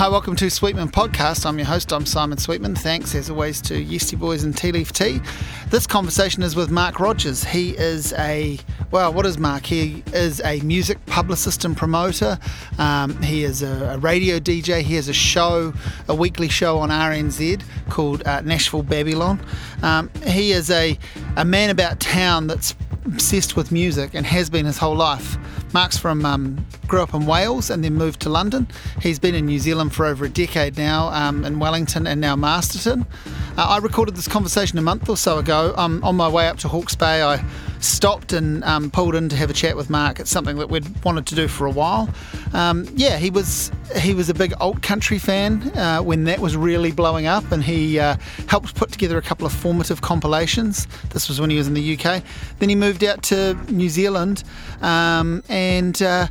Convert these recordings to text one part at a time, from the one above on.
Hi, welcome to Sweetman Podcast. I'm your host, I'm Simon Sweetman. Thanks, as always, to Yeasty Boys and Tea Leaf Tea. This conversation is with Mark Rogers. He is a, well, what is Mark? He is a music publicist and promoter. Um, he is a, a, radio DJ. He has a show, a weekly show on RNZ called uh, Nashville Babylon. Um, he is a, a man about town that's obsessed with music and has been his whole life. Mark's from um, grew up in Wales and then moved to London. He's been in New Zealand for over a decade now, um, in Wellington and now Masterton. Uh, I recorded this conversation a month or so ago. Um, on my way up to Hawke's Bay, I stopped and um, pulled in to have a chat with Mark. It's something that we'd wanted to do for a while. Um, yeah, he was he was a big alt country fan uh, when that was really blowing up, and he uh, helped put together a couple of formative compilations. This was when he was in the UK. Then he moved out to New Zealand, um, and uh,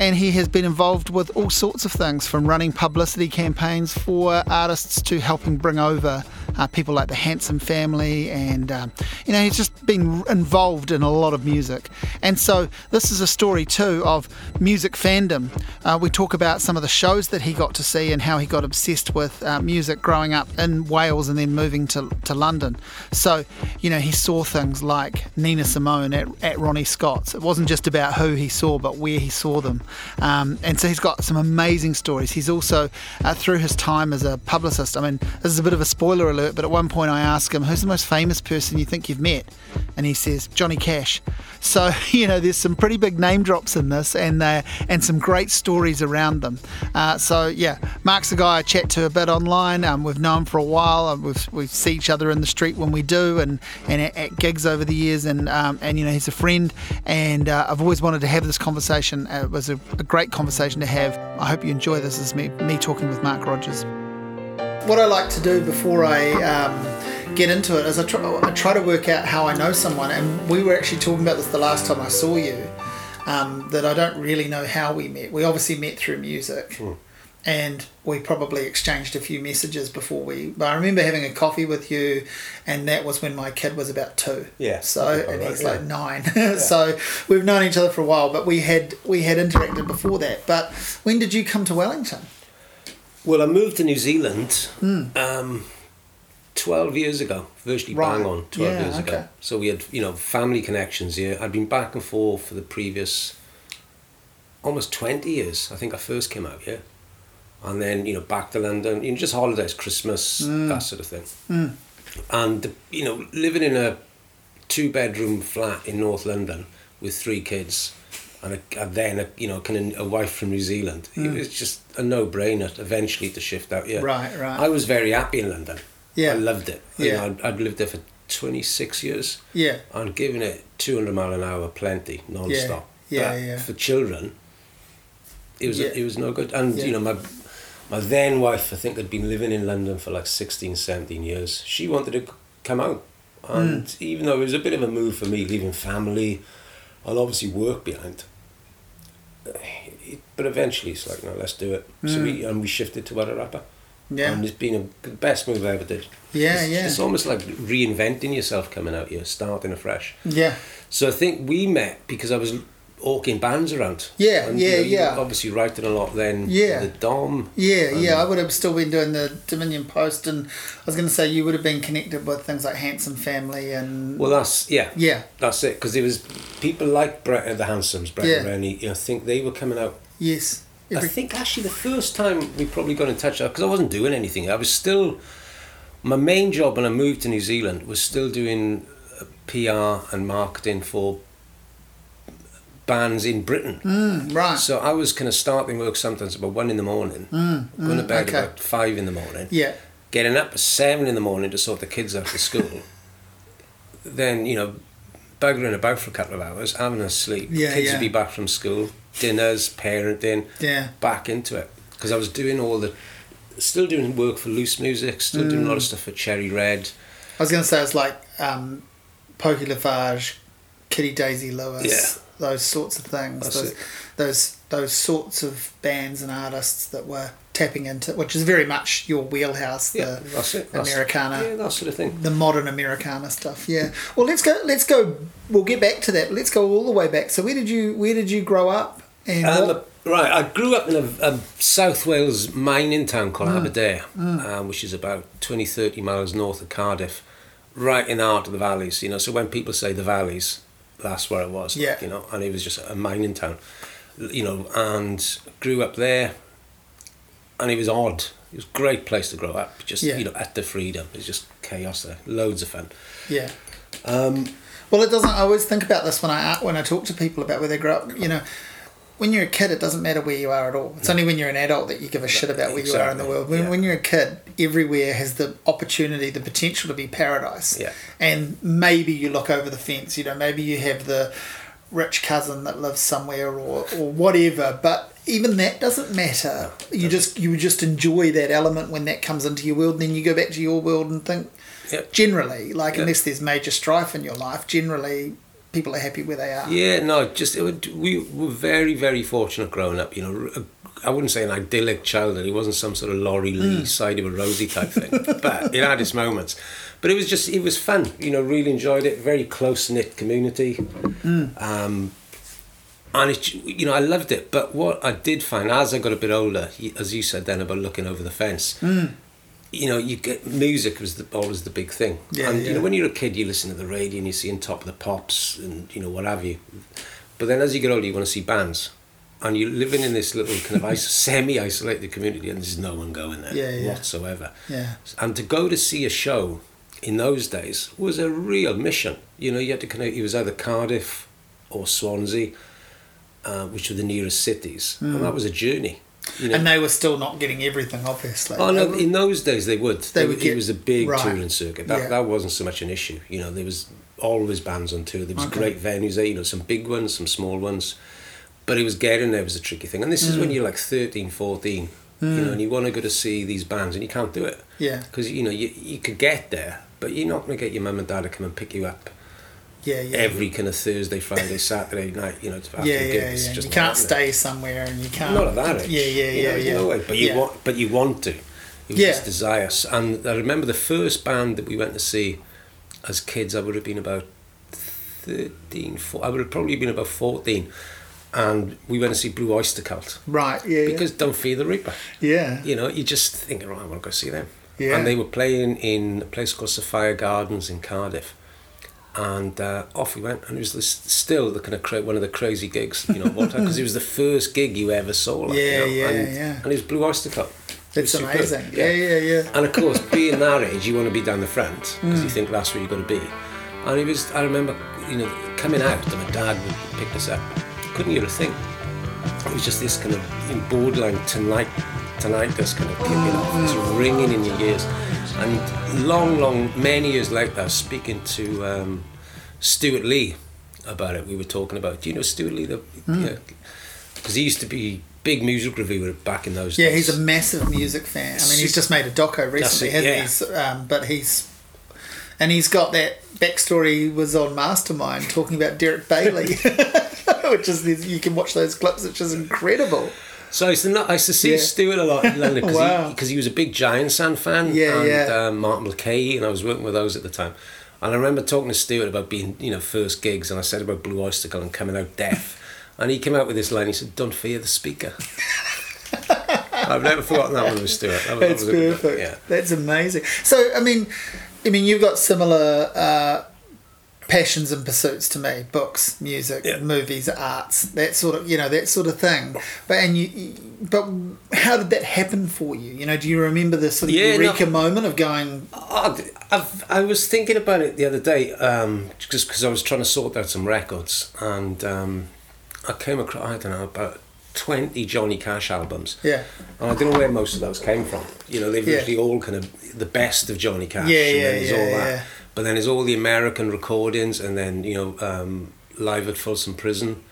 and he has been involved with all sorts of things from running publicity campaigns for artists to helping bring over uh, people like the Handsome Family, and um, you know he's just been involved in a lot of music. And so this is a story too of music fandom. Uh, we talk about some of the shows that he got to see and how he got obsessed with uh, music growing up in Wales and then moving to, to London. So you know he saw things like Nina Simone at, at Ronnie Scott's. It wasn't just about who he saw, but where he saw them. Um, and so he's got some amazing stories. He's also, uh, through his time as a publicist, I mean, this is a bit of a spoiler alert, but at one point I ask him, Who's the most famous person you think you've met? And he says, Johnny Cash. So, you know, there's some pretty big name drops in this and, uh, and some great stories around them. Uh, so, yeah, Mark's a guy I chat to a bit online. Um, we've known for a while. We've, we see each other in the street when we do and, and at, at gigs over the years. And, um, and, you know, he's a friend. And uh, I've always wanted to have this conversation. It was a, a great conversation to have. I hope you enjoy this. Is me, me talking with Mark Rogers. What I like to do before I um, get into it is I try, I try to work out how I know someone. And we were actually talking about this the last time I saw you. Um, that I don't really know how we met. We obviously met through music. Mm and we probably exchanged a few messages before we. But I remember having a coffee with you, and that was when my kid was about two. Yeah. So and right, he's yeah. like nine. yeah. so we've known each other for a while, but we had we had interacted before that. But when did you come to Wellington? Well, I moved to New Zealand. Mm. Um, 12 years ago, virtually right. bang on 12 yeah, years okay. ago. So we had, you know, family connections here. I'd been back and forth for the previous almost 20 years. I think I first came out here and then you know back to London, you know, just holidays, Christmas, mm. that sort of thing. Mm. And you know, living in a two bedroom flat in North London with three kids, and, a, and then a, you know kind of a wife from New Zealand, mm. it was just a no brainer eventually to shift out here. Right, right. I was very happy in London. Yeah, I loved it. Yeah, you know, I'd, I'd lived there for twenty six years. Yeah, and giving it two hundred mile an hour, plenty non-stop. Yeah, yeah, yeah. For children, it was yeah. it was no good. And yeah. you know my my then wife, I think, had been living in London for like 16, 17 years. She wanted to come out. And mm. even though it was a bit of a move for me, leaving family, I'll obviously work behind. But eventually it's like, no, let's do it. Mm. So we, hmm. and we shifted to Wairarapa. Yeah. And it's been a, the best move I ever did. Yeah, it's, yeah. It's almost like reinventing yourself coming out here, starting afresh. Yeah. So I think we met because I was Orking bands around. Yeah, and, yeah, you know, yeah. Obviously writing a lot then. Yeah. The Dom. Yeah, yeah. I would have still been doing the Dominion Post, and I was going to say you would have been connected with things like Handsome Family and. Well, that's yeah. Yeah. That's it because it was people like Brett uh, the Handsomes, Brett yeah. and Rennie. You know, I think they were coming out. Yes. Every... I think actually the first time we probably got in touch because I wasn't doing anything. I was still. My main job when I moved to New Zealand was still doing uh, PR and marketing for bands in Britain. Mm, right. So I was kind of starting work sometimes about one in the morning, mm, going to mm, bed okay. about five in the morning. Yeah. Getting up at seven in the morning to sort the kids out to school. then you know, buggering about for a couple of hours, having a sleep. Yeah, kids yeah. would be back from school, dinners, parenting. Yeah. Back into it because I was doing all the, still doing work for Loose Music, still mm. doing a lot of mm. stuff for Cherry Red. I was going to say it's like um, Pokey LaFarge, Kitty Daisy Lewis. Yeah those sorts of things. That's those, it. those those sorts of bands and artists that were tapping into, which is very much your wheelhouse. Yeah, the that's it. That's, Americana, yeah, that sort of thing. The modern Americana stuff. Yeah. Well, let's go. Let's go. We'll get back to that. Let's go all the way back. So where did you where did you grow up? And um, Right, I grew up in a, a South Wales mining town called mm. Aberdare, mm. Um, which is about 20, 30 miles north of Cardiff, right in the heart of the valleys. You know, so when people say the valleys, that's where it was. Yeah. You know, and it was just a mining town. You know, and grew up there, and it was odd. It was a great place to grow up. Just yeah. you know, at the freedom. It's just chaos there. Loads of fun. Yeah. Um, well, it doesn't. I always think about this when I when I talk to people about where they grew up. You know, when you're a kid, it doesn't matter where you are at all. It's only when you're an adult that you give a shit about where exactly. you are in the world. When, yeah. when you're a kid, everywhere has the opportunity, the potential to be paradise. Yeah. And maybe you look over the fence. You know, maybe you have the rich cousin that lives somewhere or, or whatever. But even that doesn't matter. No, you just you just enjoy that element when that comes into your world. And then you go back to your world and think Yep. Generally, like yep. unless there's major strife in your life, generally people are happy where they are. Yeah, no, just would, we were very, very fortunate growing up. You know, I wouldn't say an idyllic childhood. It wasn't some sort of Laurie Lee mm. Cider with Rosie type thing, but it had its moments. But it was just, it was fun. You know, really enjoyed it. Very close knit community. Mm. Um, and it, you know, I loved it. But what I did find as I got a bit older, as you said then about looking over the fence, mm you know, you get music was the, always the big thing. Yeah, and yeah. you know, when you're a kid, you listen to the radio and you see on top of the pops and you know what have you. But then as you get older, you want to see bands, and you're living in this little kind of semi-isolated community, and there's no one going there yeah, yeah. whatsoever. Yeah. And to go to see a show in those days was a real mission. You know, you had to connect. It was either Cardiff or Swansea, uh, which were the nearest cities, mm. and hmm. that was a journey. You know, and they were still not getting everything, obviously. Oh no! In those days, they would. They, they would. Get, it was a big right. touring circuit. That yeah. that wasn't so much an issue. You know, there was always bands on tour. There was okay. great venues there. You know, some big ones, some small ones. But it was getting there was a tricky thing. And this is mm. when you're like 13, 14, mm. you know, mm. and you want to go to see these bands and you can't do it. Yeah. Because you know you you could get there, but you're not going to get your mum and dad to come and pick you up yeah, yeah. every kind of Thursday, Friday, Saturday night, you know, yeah, yeah, gigs. Yeah. Just you can't stay somewhere and you can't. Not at that age. Yeah, yeah, yeah, know, yeah. No way. But you yeah. want, but you want to. It was yeah. just desire. And I remember the first band that we went to see as kids. I would have been about 13, 14, I would have probably been about fourteen. And we went to see Blue Oyster Cult. Right, yeah. Because Don't Fear the Reaper. Yeah. You know, you just think, right, I want to go see them. Yeah. And they were playing in a place called Sophia Gardens in Cardiff and uh, off we went. And it was this, still the kind of cra- one of the crazy gigs you know because it was the first gig you ever saw like, yeah you know, yeah and, yeah. and it was Blue Oyster Cult it's amazing. yeah. yeah yeah yeah. And of course being that age you want to be down the front because mm. you think that's where you're going to be. And it was I remember you know coming out and my dad would pick us up. Couldn't hear a thing. It was just this kind of borderline tonight tonight this kind of kicking off it's ringing in your ears and long, long, many years later, speaking to um, Stewart Lee about it, we were talking about, do you know Stewart Lee? Because mm. yeah, he used to be big music reviewer back in those days. yeah, days. he's a massive music fan. I mean, he's just made a doco recently, it, hasn't yeah. he? Um, but he's and he's got that backstory. He was on Mastermind talking about Derek Bailey, which is you can watch those clips, which is incredible. So I used to, I used to see yeah. Stewart a lot in London because wow. he, he, was a big Giant Sand fan. Yeah, and, yeah. Um, Martin McKay, and I was working with those at the time. And I remember talking to Stewart about being, you know, first gigs, and I said about Blue Oyster and coming out deaf. and he came out with this line. He said, "Don't fear the speaker." I've never forgotten that one with Stewart. That was, That's that was perfect. yeah. That's amazing. So, I mean, I mean, you've got similar. Uh, passions and pursuits to me books music yeah. movies arts that sort of you know that sort of thing but and you but how did that happen for you you know do you remember the sort of yeah, eureka no, moment of going I've, i was thinking about it the other day um, just because i was trying to sort out some records and um, i came across i don't know about 20 Johnny Cash albums. Yeah. And I don't know where most of those came from. You know, they've yeah. usually all kind of the best of Johnny Cash. Yeah, yeah, yeah, yeah. But then there's all the American recordings, and then you know, um, live at Folsom Prison,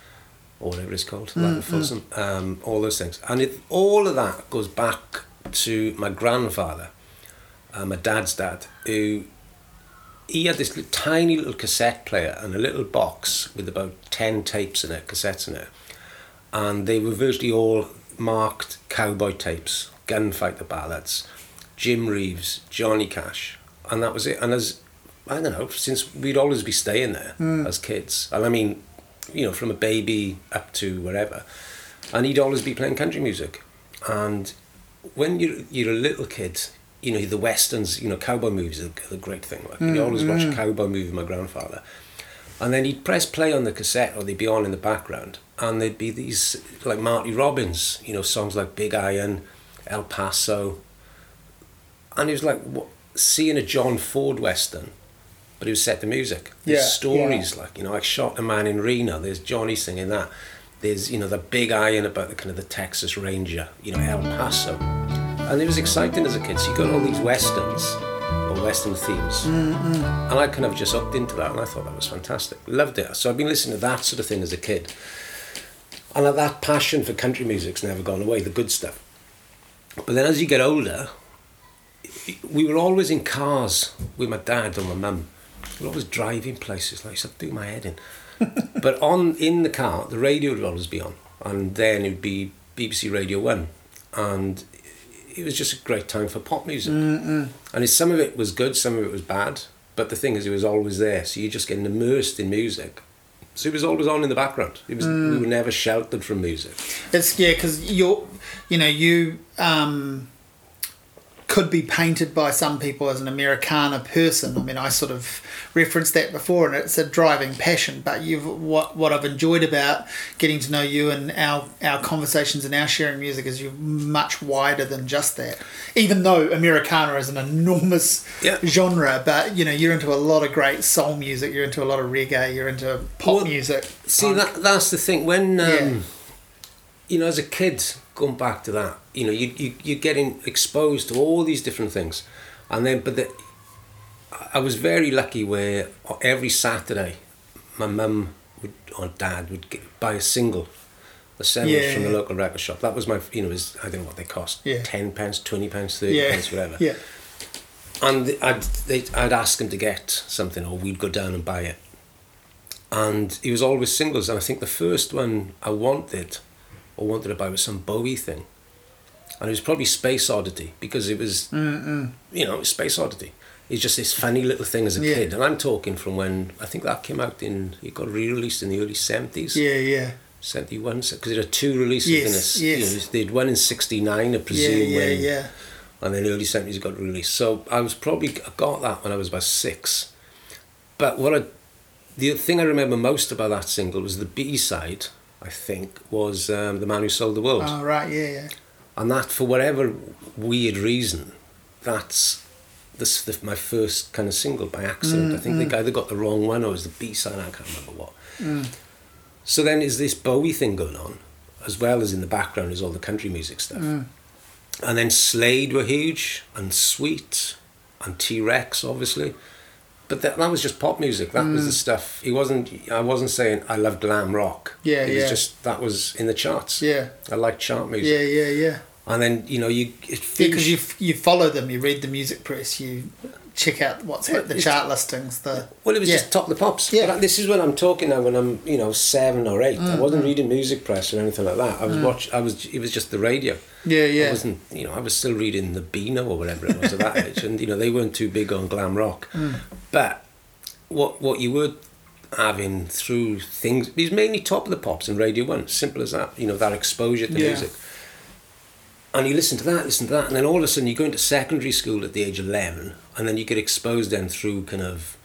or whatever it's called, mm, live at mm. Folsom, mm. um, all those things, and it, all of that goes back to my grandfather, uh, my dad's dad, who he had this little, tiny little cassette player and a little box with about ten tapes in it, cassettes in it, and they were virtually all marked cowboy tapes, gunfighter ballads, Jim Reeves, Johnny Cash, and that was it. And as I don't know, since we'd always be staying there mm. as kids. And I mean, you know, from a baby up to wherever. and he'd always be playing country music. And when you're you're a little kid, you know the westerns, you know cowboy movies are a great thing. Like mm, you always watch a mm. cowboy movie with my grandfather, and then he'd press play on the cassette or they'd be on in the background, and there'd be these like Marty Robbins, you know songs like Big Iron, El Paso, and it was like what, seeing a John Ford western but was set to music. There's yeah, stories yeah. like you know, I shot a man in Reno. There's Johnny singing that. There's you know the big iron about the kind of the Texas Ranger. You know El Paso, and it was exciting as a kid. So you got all these westerns or western themes, mm-hmm. and I kind of just upped into that, and I thought that was fantastic. Loved it. So I've been listening to that sort of thing as a kid, and that passion for country music's never gone away. The good stuff. But then as you get older, we were always in cars with my dad and my mum we're always driving places like I said, do my head in. but on in the car, the radio would always be on, and then it would be BBC Radio One, and it was just a great time for pop music. Mm-mm. And some of it was good, some of it was bad. But the thing is, it was always there, so you're just getting immersed in music. So it was always on in the background. It was mm. we were never sheltered from music. It's yeah, because you're, you know, you um, could be painted by some people as an Americana person. I mean, I sort of referenced that before, and it's a driving passion. But you've what what I've enjoyed about getting to know you and our our conversations and our sharing music is you're much wider than just that. Even though Americana is an enormous yeah. genre, but you know you're into a lot of great soul music. You're into a lot of reggae. You're into pop well, music. See, that that's the thing. When um, yeah. you know, as a kid, going back to that, you know, you, you, you're getting exposed to all these different things. And then, but the, I was very lucky where every Saturday, my mum would, or dad would get, buy a single, a sandwich yeah, from the local record shop. That was my, you know, was, I don't know what they cost, yeah. 10 pounds, 20 pounds, 30 yeah. pence, whatever. Yeah. And I'd, they, I'd ask them to get something or we'd go down and buy it. And it was always singles. And I think the first one I wanted or wanted to buy was some Bowie thing. And it was probably Space Oddity because it was, Mm-mm. you know, Space Oddity. It's just this funny little thing as a yeah. kid. And I'm talking from when, I think that came out in, it got re-released in the early 70s. Yeah, yeah. 71, because there are two releases yes, in a, yes. You know, they'd one in 69, I presume, yeah, yeah, when, yeah. and then early 70s it got released. So I was probably, I got that when I was about six. But what I, the thing I remember most about that single was the B-side, I think, was um, The Man Who Sold the World. Oh, right, yeah, yeah. And that, for whatever weird reason, that's this, the, my first kind of single by accident. Mm, I think mm. they either got the wrong one or it was the B side, I can't remember what. Mm. So then is this Bowie thing going on, as well as in the background is all the country music stuff. Mm. And then Slade were huge, and Sweet, and T Rex, obviously but that, that was just pop music. That mm. was the mm. stuff. He wasn't. I wasn't saying I love glam rock. Yeah, it yeah. was just that was in the charts. Yeah, I like chart music. Yeah, yeah, yeah. And then you know you because yeah, you you follow them, you read the music press, you check out what's well, the chart listings. The well, it was yeah. just top of the pops. Yeah, but this is when I'm talking now. When I'm you know seven or eight, mm, I wasn't mm. reading music press or anything like that. I was mm. watch. I was. It was just the radio. Yeah, yeah. I wasn't. You know, I was still reading the Beano or whatever it was at that age, and you know they weren't too big on glam rock, mm. but what what you were having through things these mainly top of the pops and Radio One, simple as that. You know that exposure to yeah. music. And you listen to that, listen to that, and then all of a sudden you go into secondary school at the age of eleven, and then you get exposed then through kind of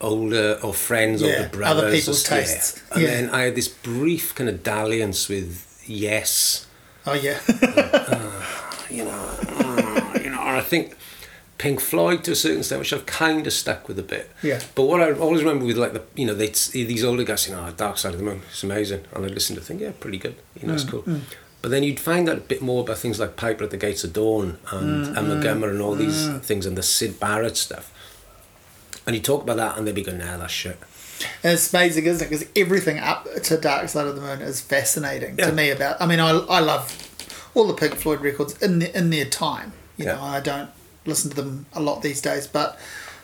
older or friends, yeah, older brothers, other people's or, tastes. Yeah. And yeah. then I had this brief kind of dalliance with Yes. Oh yeah. uh, you know, uh, you know, and I think Pink Floyd to a certain extent, which I've kind of stuck with a bit. Yeah. But what I always remember with like the you know they these older guys saying, "Oh, Dark Side of the Moon, it's amazing," and I'd listen to think, "Yeah, pretty good, you know, mm, it's cool." Mm. But then you'd find out a bit more about things like Piper at the Gates of Dawn and mm, Ummagumma and all these mm. things and the Syd Barrett stuff. And you talk about that and they'd be going, "Nah, that's shit." And it's amazing, isn't it? Because everything up to Dark Side of the Moon is fascinating yeah. to me. About, I mean, I, I love all the Pink Floyd records in the, in their time. You yeah. know, I don't listen to them a lot these days, but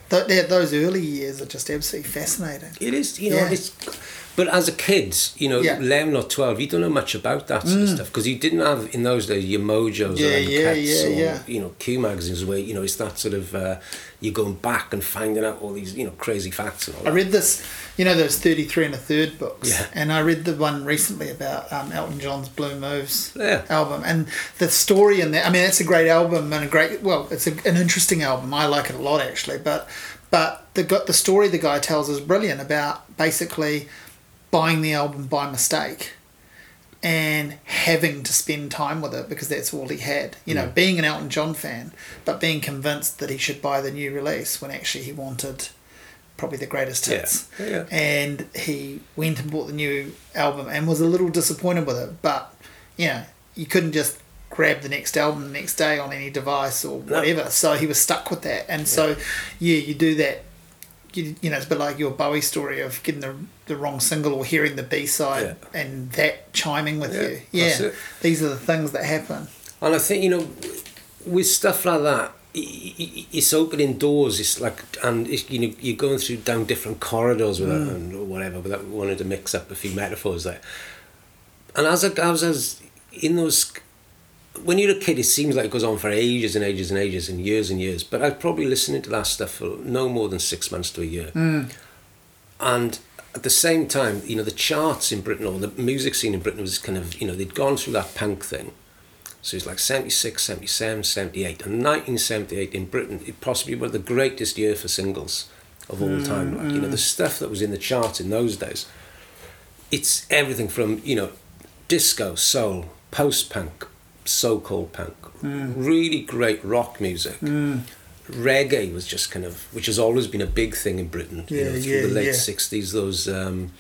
th- those early years are just absolutely fascinating. It is, you know, yeah. it's But as a kid, you know, Yeah. 11 or 12, you don't know much about that sort of stuff because you didn't have in those days your Mojos Yeah, or yeah, yeah, or, yeah. you know, Q magazines where, you know, it's that sort of, uh, you're going back and finding out all these, you know, crazy facts and all I that. read this, you know, those 33 and a third books. Yeah. And I read the one recently about um, Elton John's Blue Moves Yeah. album. And the story in there, I mean, it's a great album and a great, well, it's a, an interesting album. I like it a lot, actually. But but the, the story the guy tells is brilliant about basically buying the album by mistake and having to spend time with it because that's all he had. You know, being an Elton John fan, but being convinced that he should buy the new release when actually he wanted probably the greatest hits. Yeah. And he went and bought the new album and was a little disappointed with it. But, you know, you couldn't just grab the next album the next day on any device or No. whatever. So he was stuck with that. And so, yeah, you do that. You, you know, it's a bit like your Bowie story of getting the, the wrong single or hearing the B side and that chiming with Yeah, you. Yeah, these are the things that happen. And I think, you know, with stuff like that, i- i- it's opening doors. It's like, and it's, you know, you're going through down different corridors with it mm. and or whatever, without wanting to mix up a few metaphors there. And as I, as I was in those, when you're a kid, it seems like it goes on for ages and ages and ages and years and years. But I was probably listening to that stuff for no more than six months to a year. Mm. And at the same time, you know, the charts in Britain or the music scene in Britain was kind of, you know, they'd gone through that punk thing. So it's like 76, 77, 78. And 1978 in Britain, it possibly was the greatest year for singles of all mm, time. Like, you know, mm. the stuff that was in the charts in those days, it's everything from, you know, disco, soul, post-punk, so-called punk, mm. really great rock music. Reggae was just kind of, which has always been a big thing in Britain, you Yeah, know, through yeah, the late yeah. 60s, those um,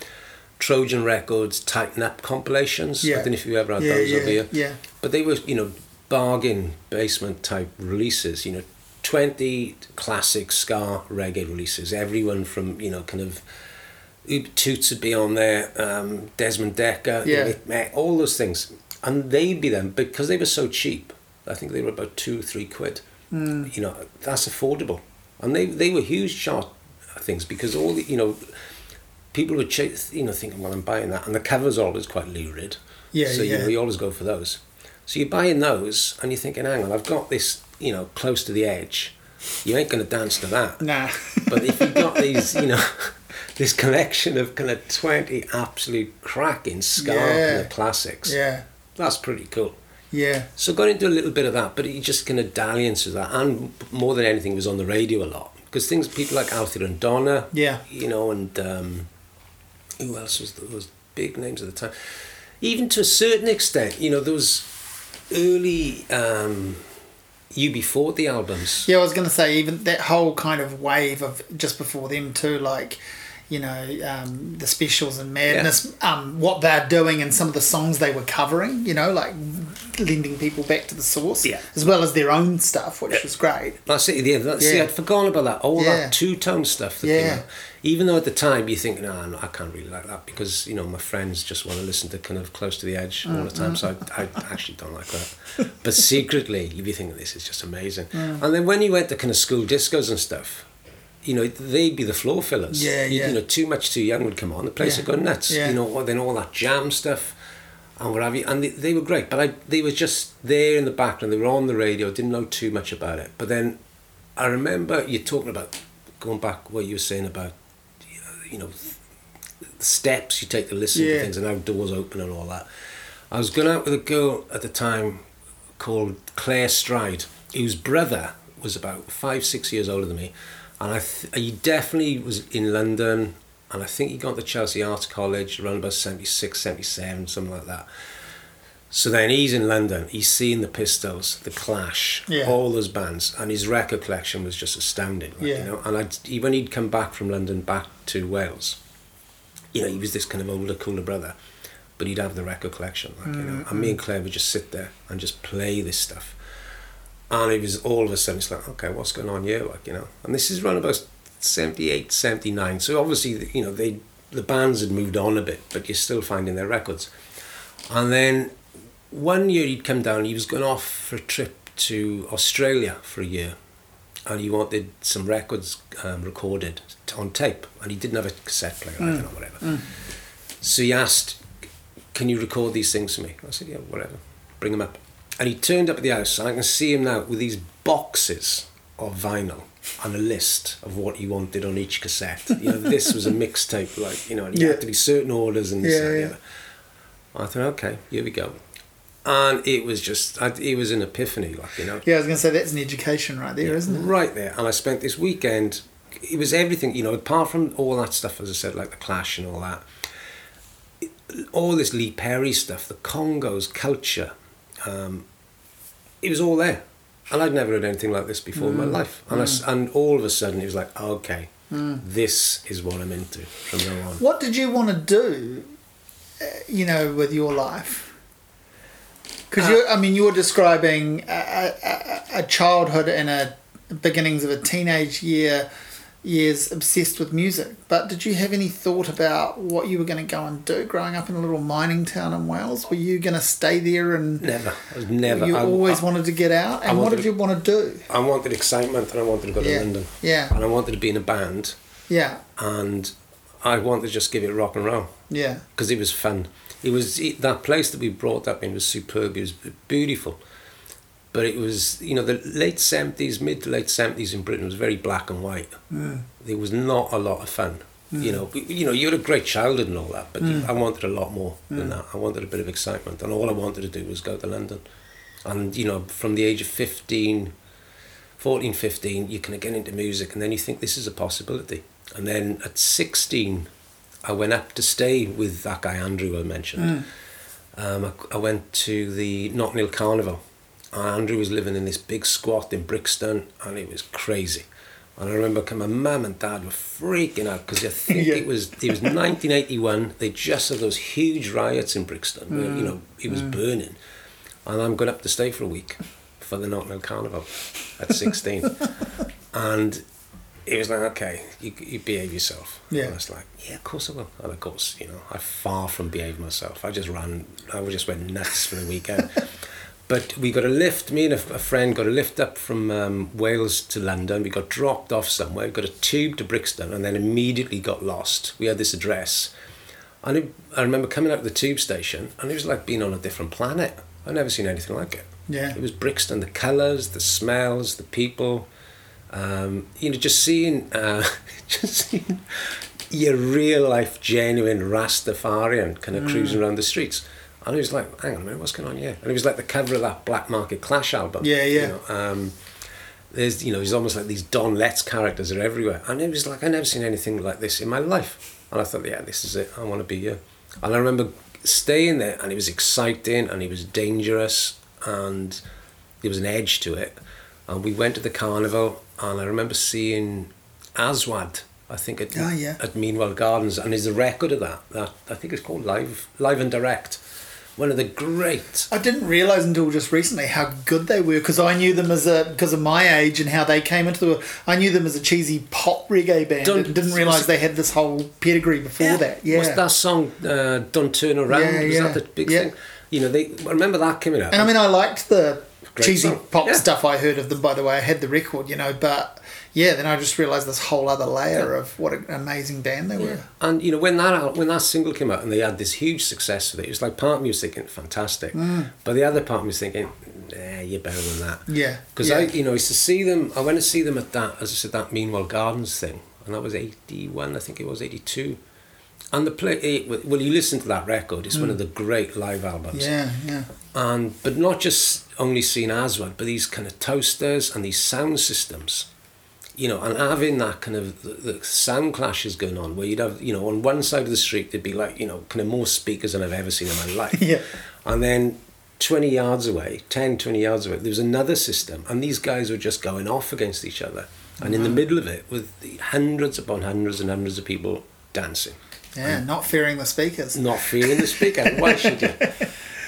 Trojan Records, Tighten Up compilations. Yeah. I don't know if you ever had Yeah, those yeah, over here. yeah. But they were, you know, bargain basement type releases, you know, 20 classic ska reggae releases. Everyone from, you know, kind of Toots would be on there, um, Desmond Dekker, Yeah. All those things. And they'd be them because they were so cheap. I think they were about two three quid. Hmm. You know, that's affordable. And they, they were huge chart things because all the, you know, people would, chase, you know, thinking, well, I'm buying that. And the cover's are always quite lurid. Yeah, So, you yeah. know, you always go for those. So you're buying those and you're thinking, hang on, I've got this, you know, close to the edge. You ain't going to dance to that. Nah. But if you've got these, you know, this collection of kind of 20 absolute cracking ska Yeah. of classics, yeah. that's pretty cool. Yeah. So got into a little bit of that, but he just kind of dalliance with that. And more than anything, was on the radio a lot. Because things, people like Althea and Donna, Yeah. you know, and um, who else was those big names at the time. Even to a certain extent, you know, there was early um, UB40 albums. Yeah, I was going to say even that whole kind of wave of just before them too, like you know um, the specials and madness, um, what they're doing and some of the songs they were covering. You know, like lending people back to the source, Yeah. as well as their own stuff, which was great. That's it. Yeah, that's, See, I'd forgotten about that. All Yeah. that two tone stuff that came Yeah. out. Even though at the time you think, no, no, I can't really like that because you know my friends just want to listen to kind of close to the edge all the time. So I, I actually don't like that. But secretly, you'd be thinking this is just amazing. And then when you went to kind of school discos and stuff, you know they'd be the floor fillers. Yeah, you, yeah. You know, too much too young would come on. The place Yeah. would go nuts. Yeah. You know, then all that jam stuff. And what have you, and they, they were great, but I, they were just there in the background. They were on the radio. Didn't know too much about it. But then I remember you talking about going back what you were saying about you know the steps you take to listen Yeah. to things and how doors open and all that. I was going out with a girl at the time called Claire Stride, whose brother was about five six years older than me, and I th- he definitely was in London, and I think he got to Chelsea Arts College around about 76, 77, something like that. So then he's in London, he's seeing the Pistols, the Clash, Yeah. all those bands, and his record collection was just astounding. Like, Yeah. You know, and I'd, he, when he'd come back from London back to Wales, you know, he was this kind of older, cooler brother, but he'd have the record collection, like you know, mm, and me mm. and Claire would just sit there and just play this stuff, and it was all of a sudden it's like, okay, what's going on here, like you know, and this is around about 78, 79, so obviously you know they the bands had moved on a bit, but you're still finding their records, and then one year he'd come down, he was going off for a trip to Australia for a year, and he wanted some records um, recorded on tape, and he didn't have a cassette player, don't know, whatever. So he asked, "Can you record these things for me?" I said, "Yeah, whatever. Bring them up." And he turned up at the house, and I can see him now with these boxes of vinyl and a list of what he wanted on each cassette. You know, this was a mixtape, like you know, and you yeah. had to be certain orders and yeah, yeah. I thought, okay, here we go. And it was just, I, it was an epiphany, like you know. Yeah, I was going to say that's an education right there, not it? Right there, and I spent this weekend. It was everything, you know, apart from all that stuff, as I said, like the Clash and all that. all this Lee Perry stuff, the Congos culture, um, it was all there and I'd never heard anything like this before mm. in my mm. life. And, mm. I, and all of a sudden, it was like, okay, mm. this is what I'm into from now on. What did you want to do, uh, you know, with your life? Because uh, you, I mean, you were describing a, a, a childhood and a beginnings of a teenage year years obsessed with music. But did you have any thought about what you were going to go and do growing up in a little mining town in Wales? Were you going to stay there and never? Never. You I, always I, wanted to get out. And what did you want to do? I wanted excitement, and I wanted to go to yeah. London. Yeah. And I wanted to be in a band. Yeah. And I wanted to just give it rock and roll. Yeah. Because it was fun. It was it, that place that we brought up in was superb. It was beautiful but it was you know the late 70s mid to late 70s in britain was very black and white. Mm. there was not a lot of fun you know. You know you had a great childhood and all that but i wanted a lot more than that. I wanted a bit of excitement and all i wanted to do was go to london. And you know from the age of 15 14 15 you can get into music and then you think this is a possibility. And then at 16 i went up to stay with that guy andrew i mentioned. Um, I, I went to the Notting Hill Carnival Andrew was living in this big squat in Brixton and it was crazy. And I remember my mum and dad were freaking out because I think yeah. it was it was 1981. They just had those huge riots in Brixton where mm. you know it was mm. burning, and I'm going up to stay for a week for the Notting Hill Carnival at 16, and it was like okay, you, you behave yourself. Yeah, and I was like, yeah, of course I will. And of course, you know, I far from behaved myself. I just ran. I was just went nuts for the weekend. But we got a lift, me and a, a friend got a lift up from um, Wales to London. We got dropped off somewhere, got a tube to Brixton, and then immediately got lost. We had this address. And it, I remember coming out of the tube station, and it was like being on a different planet. I'd never seen anything like it. Yeah. It was Brixton, the colours, the smells, the people. Um, you know, just seeing, uh, just seeing your real life, genuine Rastafarian kind of mm. cruising around the streets. And he was like, hang on a minute, what's going on here? And it was like the cover of that Black Market Clash album. Yeah, yeah. You know, um, there's, you know, he's almost like these Don Letts characters are everywhere. And it was like, I've never seen anything like this in my life. And I thought, yeah, this is it. I want to be here. And I remember staying there and it was exciting and it was dangerous and there was an edge to it. And we went to the carnival and I remember seeing Aswad, I think at, oh, yeah. at Meanwhile Gardens, and there's a record of that. That I think it's called Live Live and Direct one of the great. I didn't realize until just recently how good they were because I knew them as a because of my age and how they came into the. I knew them as a cheesy pop reggae band. Don't, and didn't realize they had this whole pedigree before yeah. that. Yeah, was that song uh, "Don't Turn Around"? Yeah, was yeah. that the big yeah. thing? You know, they I remember that coming out. And I mean, I liked the cheesy song. pop stuff I heard of them. By the way, I had the record, you know, but yeah, then I just realised this whole other layer of what an amazing band they yeah. were. And you know, when that when that single came out and they had this huge success with it, it was like part of me was thinking fantastic, mm. but the other part of me was thinking, nah, you're better than that. Yeah, because yeah. I, you know, used to see them. I went to see them at that, as I said, that Meanwhile Gardens thing, and that was eighty one, I think it was eighty two. And the play, well, you listen to that record. It's mm. one of the great live albums. Yeah, yeah. And but not just only seen as one, but these kind of toasters and these sound systems you know, and having that kind of the, the sound clashes going on where you'd have, you know, on one side of the street there'd be like, you know, kind of more speakers than I've ever seen in my life. yeah. And then 20 yards away, 10, 20 yards away, there was another system, and these guys were just going off against each other. And in the mm. middle of it, with the hundreds upon hundreds and hundreds of people dancing. Yeah, and not fearing the speakers. Not fearing the speaker. Why should you?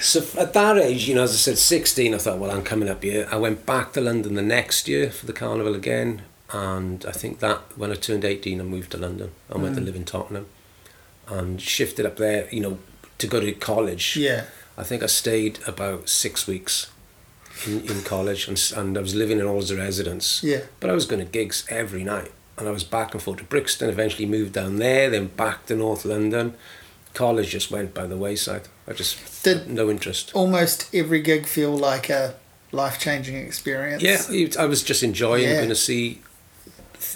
So at that age, you know, as I said, 16, I thought, well, I'm coming up here. I went back to London the next year for the carnival again, and I think that when I turned 18 I moved to London I went to mm. live in Tottenham and shifted up there you know to go to college yeah I think I stayed about six weeks in, in college and, and I was living in all the residence yeah but I was going to gigs every night and I was back and forth to Brixton eventually moved down there then back to North London college just went by the wayside. I just did no interest. Almost every gig feel like a life changing experience. Yeah, I was just enjoying yeah. going to see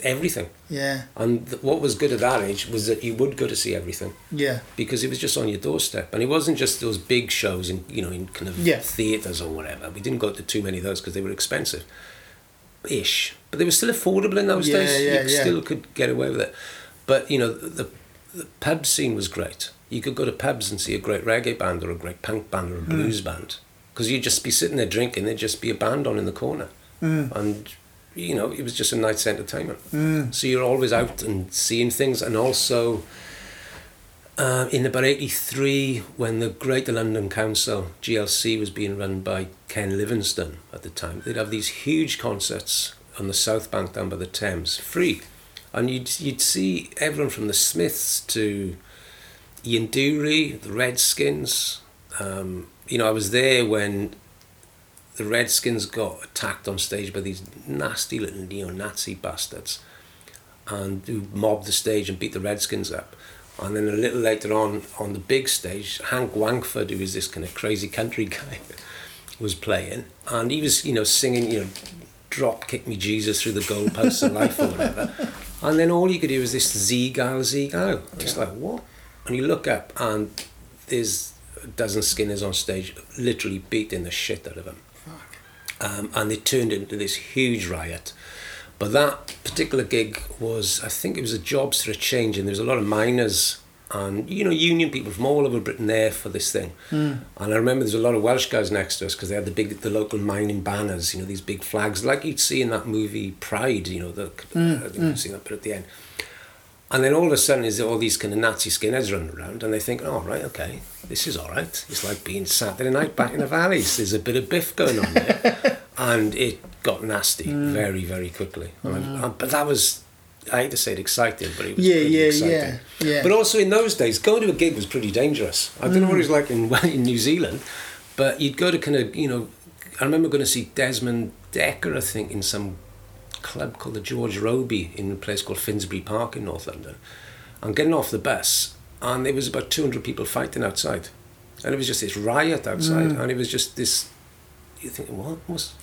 everything. Yeah. And th- what was good at that age was that you would go to see everything. Yeah. Because it was just on your doorstep, and it wasn't just those big shows in you know in kind of yeah. theaters or whatever. We didn't go to too many of those because they were expensive, ish. But they were still affordable in those yeah, days. Yeah, you yeah. still could get away with it. But you know the, the pub scene was great. You could go to pubs and see a great reggae band or a great punk band or a blues mm. band because you'd just be sitting there drinking. There'd just be a band on in the corner, mm. and you know, it was just a night's entertainment. Mm. So you're always out and seeing things, and also uh, in about '83, when the Greater London Council (GLC) was being run by Ken Livingstone at the time, they'd have these huge concerts on the South Bank down by the Thames, free, and you'd you'd see everyone from the Smiths to Ian Dury, the Redskins. Um, you know, I was there when the Redskins got attacked on stage by these nasty little neo-Nazi bastards and who mobbed the stage and beat the Redskins up. And then a little later on, on the big stage, Hank Wangford, who was this kind of crazy country guy, was playing. And he was, you know, singing, you know, drop kick me Jesus through the goalposts of life or whatever. And then all you could hear was this Z-Gile, Z-Gile. It's like, what? And you look up and there's a dozen Skinners on stage literally beating the shit out of him um, and it turned into this huge riot. But that particular gig was, I think it was a jobs for a change, and there was a lot of miners and you know union people from all over Britain there for this thing. Mm. And I remember there's a lot of Welsh guys next to us because they had the big, the local mining banners, you know, these big flags like you'd see in that movie Pride, you know, the mm. I think mm. seen that bit at the end. And then all of a sudden, is all these kind of Nazi skinheads running around, and they think, "Oh, right, okay, this is all right. It's like being Saturday night back in the valleys. There's a bit of biff going on there." and it got nasty mm. very, very quickly. Mm. Um, but that was, I hate to say it exciting, but it was yeah, yeah, exciting. yeah, yeah. But also in those days, going to a gig was pretty dangerous. I don't mm. know what it was like in, in New Zealand, but you'd go to kind of, you know, I remember going to see Desmond Dekker, I think, in some club called the George Robey in a place called Finsbury Park in North London. And getting off the bus, and there was about 200 people fighting outside. And it was just this riot outside, mm. and it was just this you think what was?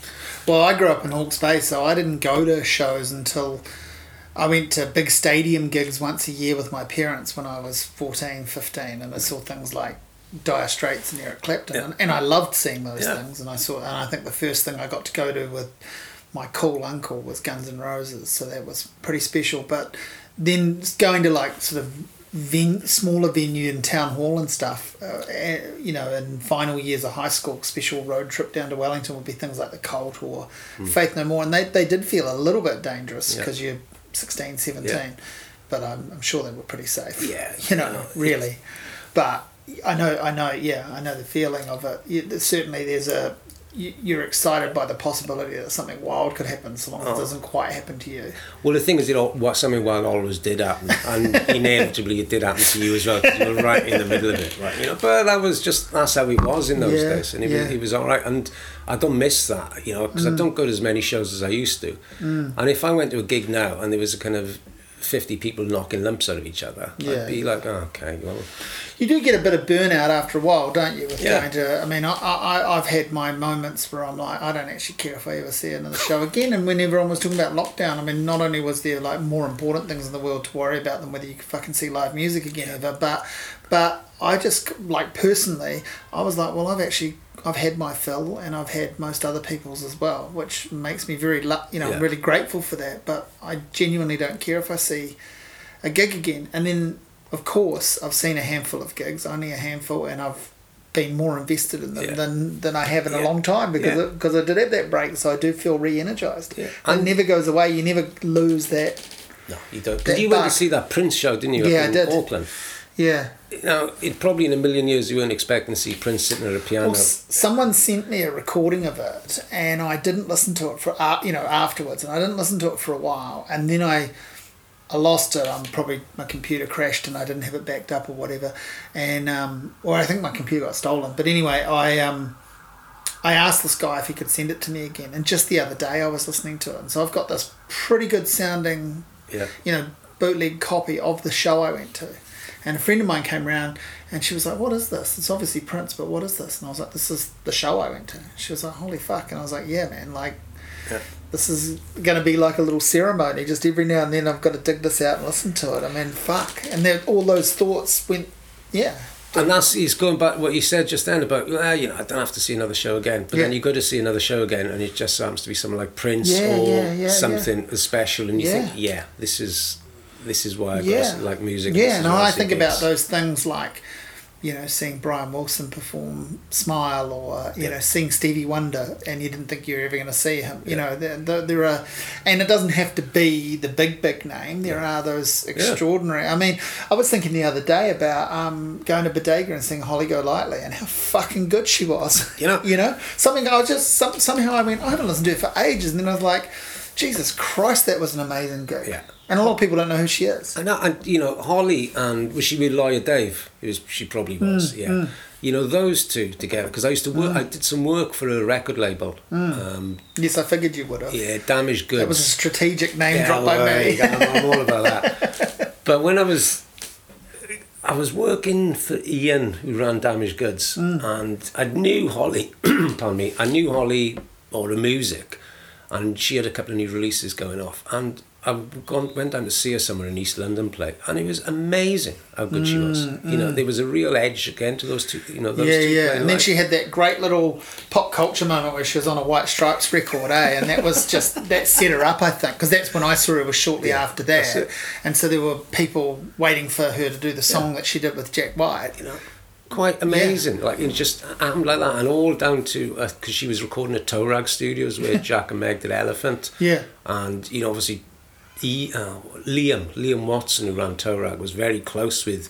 Well, I grew up in Hawke's Bay, so I didn't go to shows until I went to big stadium gigs once a year with my parents when I was 14, 15, and I saw things like Dire Straits and Eric Clapton, yeah. and, and, I loved seeing those yeah. things. And I saw, and I think the first thing I got to go to with my cool uncle was Guns N' Roses, so that was pretty special. But then going to like sort of ven- smaller venue in town hall and stuff. Uh, you know, in final years of high school, special road trip down to Wellington would be things like the Cult or mm. Faith No More, and they they did feel a little bit dangerous because yeah. you're 16, 17. Yeah. But I'm, I'm sure they were pretty safe. Yeah, you know, really. But I know, I know, yeah, I know the feeling of it. Certainly, there's a you're excited by the possibility that something wild could happen, so long as oh. it doesn't quite happen to you. Well, the thing is, it all, what something wild always did happen, and inevitably it did happen to you as well. you were right in the middle of it, right? You know, but that was just that's how he was in those yeah, days, and he, yeah. was, he was all right. And I don't miss that, you know, because mm. I don't go to as many shows as I used to. Mm. And if I went to a gig now and there was a kind of 50 people knocking lumps out of each other, yeah. I'd be like, oh, okay, well. You do get a bit of burnout after a while, don't you? With yeah. going to, I mean, I, I, I've had my moments where I'm like, I don't actually care if I ever see another show again. And when everyone was talking about lockdown, I mean, not only was there like more important things in the world to worry about than whether you could fucking see live music again ever, but, but I just, like, personally, I was like, well, I've actually I've had my fill and I've had most other people's as well, which makes me very, you know, yeah. really grateful for that. But I genuinely don't care if I see a gig again. And then, of course, I've seen a handful of gigs, only a handful, and I've been more invested in them yeah. than, than I have in yeah. a long time because yeah. because I did have that break, so I do feel re-energized. Yeah. It never goes away. You never lose that. No, you don't. Because you went to see that Prince show, didn't you? Yeah, I did. Auckland. Yeah. Now, it probably in a million years you weren't expecting to see Prince sitting at a piano. Well, someone sent me a recording of it, and I didn't listen to it for uh, you know afterwards, and I didn't listen to it for a while, and then I. I lost it. I'm probably my computer crashed and I didn't have it backed up or whatever, and um, or I think my computer got stolen. But anyway, I um, I asked this guy if he could send it to me again, and just the other day I was listening to it, and so I've got this pretty good sounding, yeah. you know, bootleg copy of the show I went to And a friend of mine came around and she was like, What is this? It's obviously Prince, but what is this? And I was like, This is the show I went to. She was like, Holy fuck. And I was like, Yeah, man, like, yeah. this is going to be like a little ceremony. Just every now and then I've got to dig this out and listen to it. I mean, fuck. And then all those thoughts went, yeah, and that's he's going back what you said just then about well, you know I don't have to see another show again, but yeah. then you go to see another show again, and it just happens to be someone like Prince yeah, or something special, and you think, yeah, this is this is why I yeah. like music. Yeah, no, I think about those things like you know, seeing Brian Wilson perform Smile or, you yeah. know, seeing Stevie Wonder and you didn't think you were ever going to see him. You know, there, there, there, are, and it doesn't have to be the big, big name. There yeah. are those extraordinary. I mean, I was thinking the other day about um, going to Bodega and seeing Holly Golightly and how fucking good she was. You know? you know? Something I was just, some, somehow I went, I haven't listened to it for ages. And then I was like, Jesus Christ, that was an amazing gig. Yeah. And a lot of people don't know who she is. And, and you know, Holly and was she with Lawyer Dave? Was, she probably was. Mm, yeah. Mm. You know those two together because I used to work. Mm. I did some work for a record label. Mm. Um, yes, I figured you would have. Yeah, Damaged Goods. That was a strategic name yeah, dropped well, by me. I'm all about that. but when I was I was working for Ian, who ran Damaged Goods, mm. and I knew Holly. pardon me. I knew Holly or the music, and she had a couple of new releases going off, and I gone, went down to see her somewhere in East London play, and it was amazing how good mm, she was. Mm. You know, mm. there was a real edge again to those two. You know, those yeah, two yeah. And then she had that great little pop culture moment where she was on a White Stripes record, eh? And that was just that set her up, I think, because that's when I saw her was shortly yeah, after that, and so there were people waiting for her to do the song yeah. that she did with Jack White. You know, quite amazing. Yeah. Like it just happened like that, and all down to because uh, she was recording at Toe Rag Studios where Jack and Meg did Elephant. Yeah, and you know obviously he, uh, Liam, Liam Watson, who ran Toe Rag, was very close with,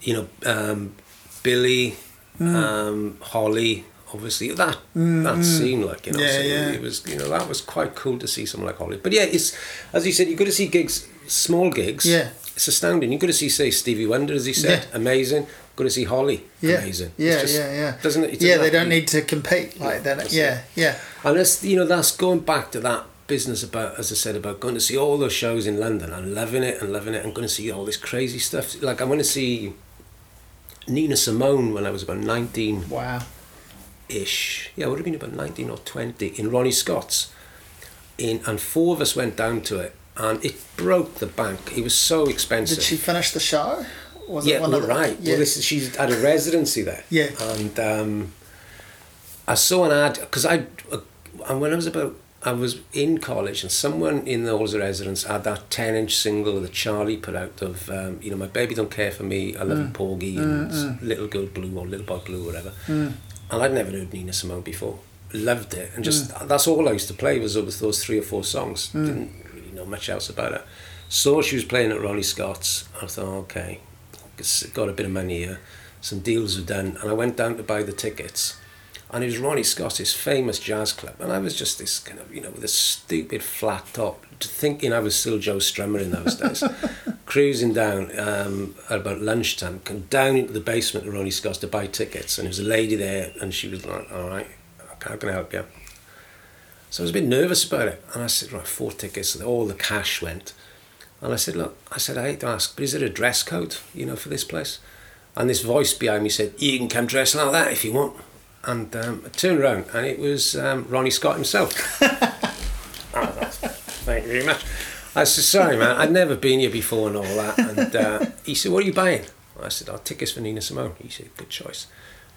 you know, um, Billy, mm. um, Holly, obviously that mm, that mm. scene, like you know, yeah, so yeah. it was, you know, that was quite cool to see someone like Holly. But yeah, it's as you said, you got to see gigs, small gigs. Yeah, it's astounding. You got to see, say, Stevie Wonder, as he said, yeah. amazing. Got to see Holly, yeah. amazing. Yeah, just, yeah, yeah. Doesn't it? Yeah, they don't need to compete like that. Yeah, yeah. And that's you know that's going back to that business about, as I said, about going to see all those shows in London and loving it and loving it and going to see all this crazy stuff. Like I went to see Nina Simone when I was about 19. Wow. Ish. Yeah, I would have been about 19 or 20 in Ronnie Scott's. In, and four of us went down to it and it broke the bank. It was so expensive. Did she finish the show? Was yeah, it one well, right. Yeah. Well, this is, she's had a residency there. Yeah. And um, I saw an ad because I, uh, and when I was about I was in college and someone in the of residence had that 10 inch single that Charly put out of, um, you know, My Baby Don't Care For Me, I Love mm. Porgy, and mm, mm. Little Girl Blue or Little Boy Blue, whatever. Mm. And I'd never heard Nina Simone before. Loved it. And just, mm. that's all I used to play was those, those three or four songs. Mm. Didn't know much else about her. Saw she was playing at Ronnie Scott's. I thought, okay, got a bit of money here. Some deals were done. And I went down to buy the tickets and it was Ronnie Scott's famous jazz club, and I was just this kind of you know with a stupid flat top, thinking I was still Joe Strummer in those days, cruising down um, at about lunchtime, come down into the basement of Ronnie Scott's to buy tickets, and there was a lady there, and she was like, "All right, how can I help you?" So I was a bit nervous about it, and I said, "Right, four tickets." All the cash went, and I said, "Look," I said, "I hate to ask, but is there a dress code, you know, for this place?" And this voice behind me said, "You can come dressed like that if you want." and um, I turned around and it was um, Ronnie Scott himself. oh, thank you very much. I said, sorry man, I'd never been here before and all that. And uh, he said, what are you buying? I said, I'll tickets for Nina Simone. He said, good choice.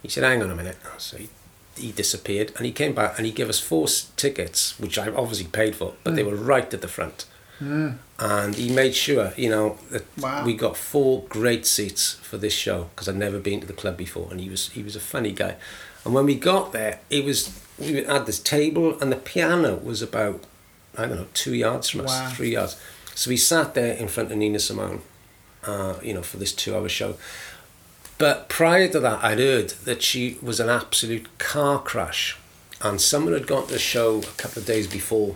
He said, hang on a minute. So he, he disappeared and he came back and he gave us four tickets, which I obviously paid for, but mm. they were right at the front. Mm. And he made sure, you know, that wow. we got four great seats for this show because I'd never been to the club before, and he was he was a funny guy. And when we got there, it was we had this table and the piano was about I don't know two yards from us, wow. three yards. So we sat there in front of Nina Simone, uh, you know, for this two-hour show. But prior to that, I'd heard that she was an absolute car crash, and someone had gone to the show a couple of days before,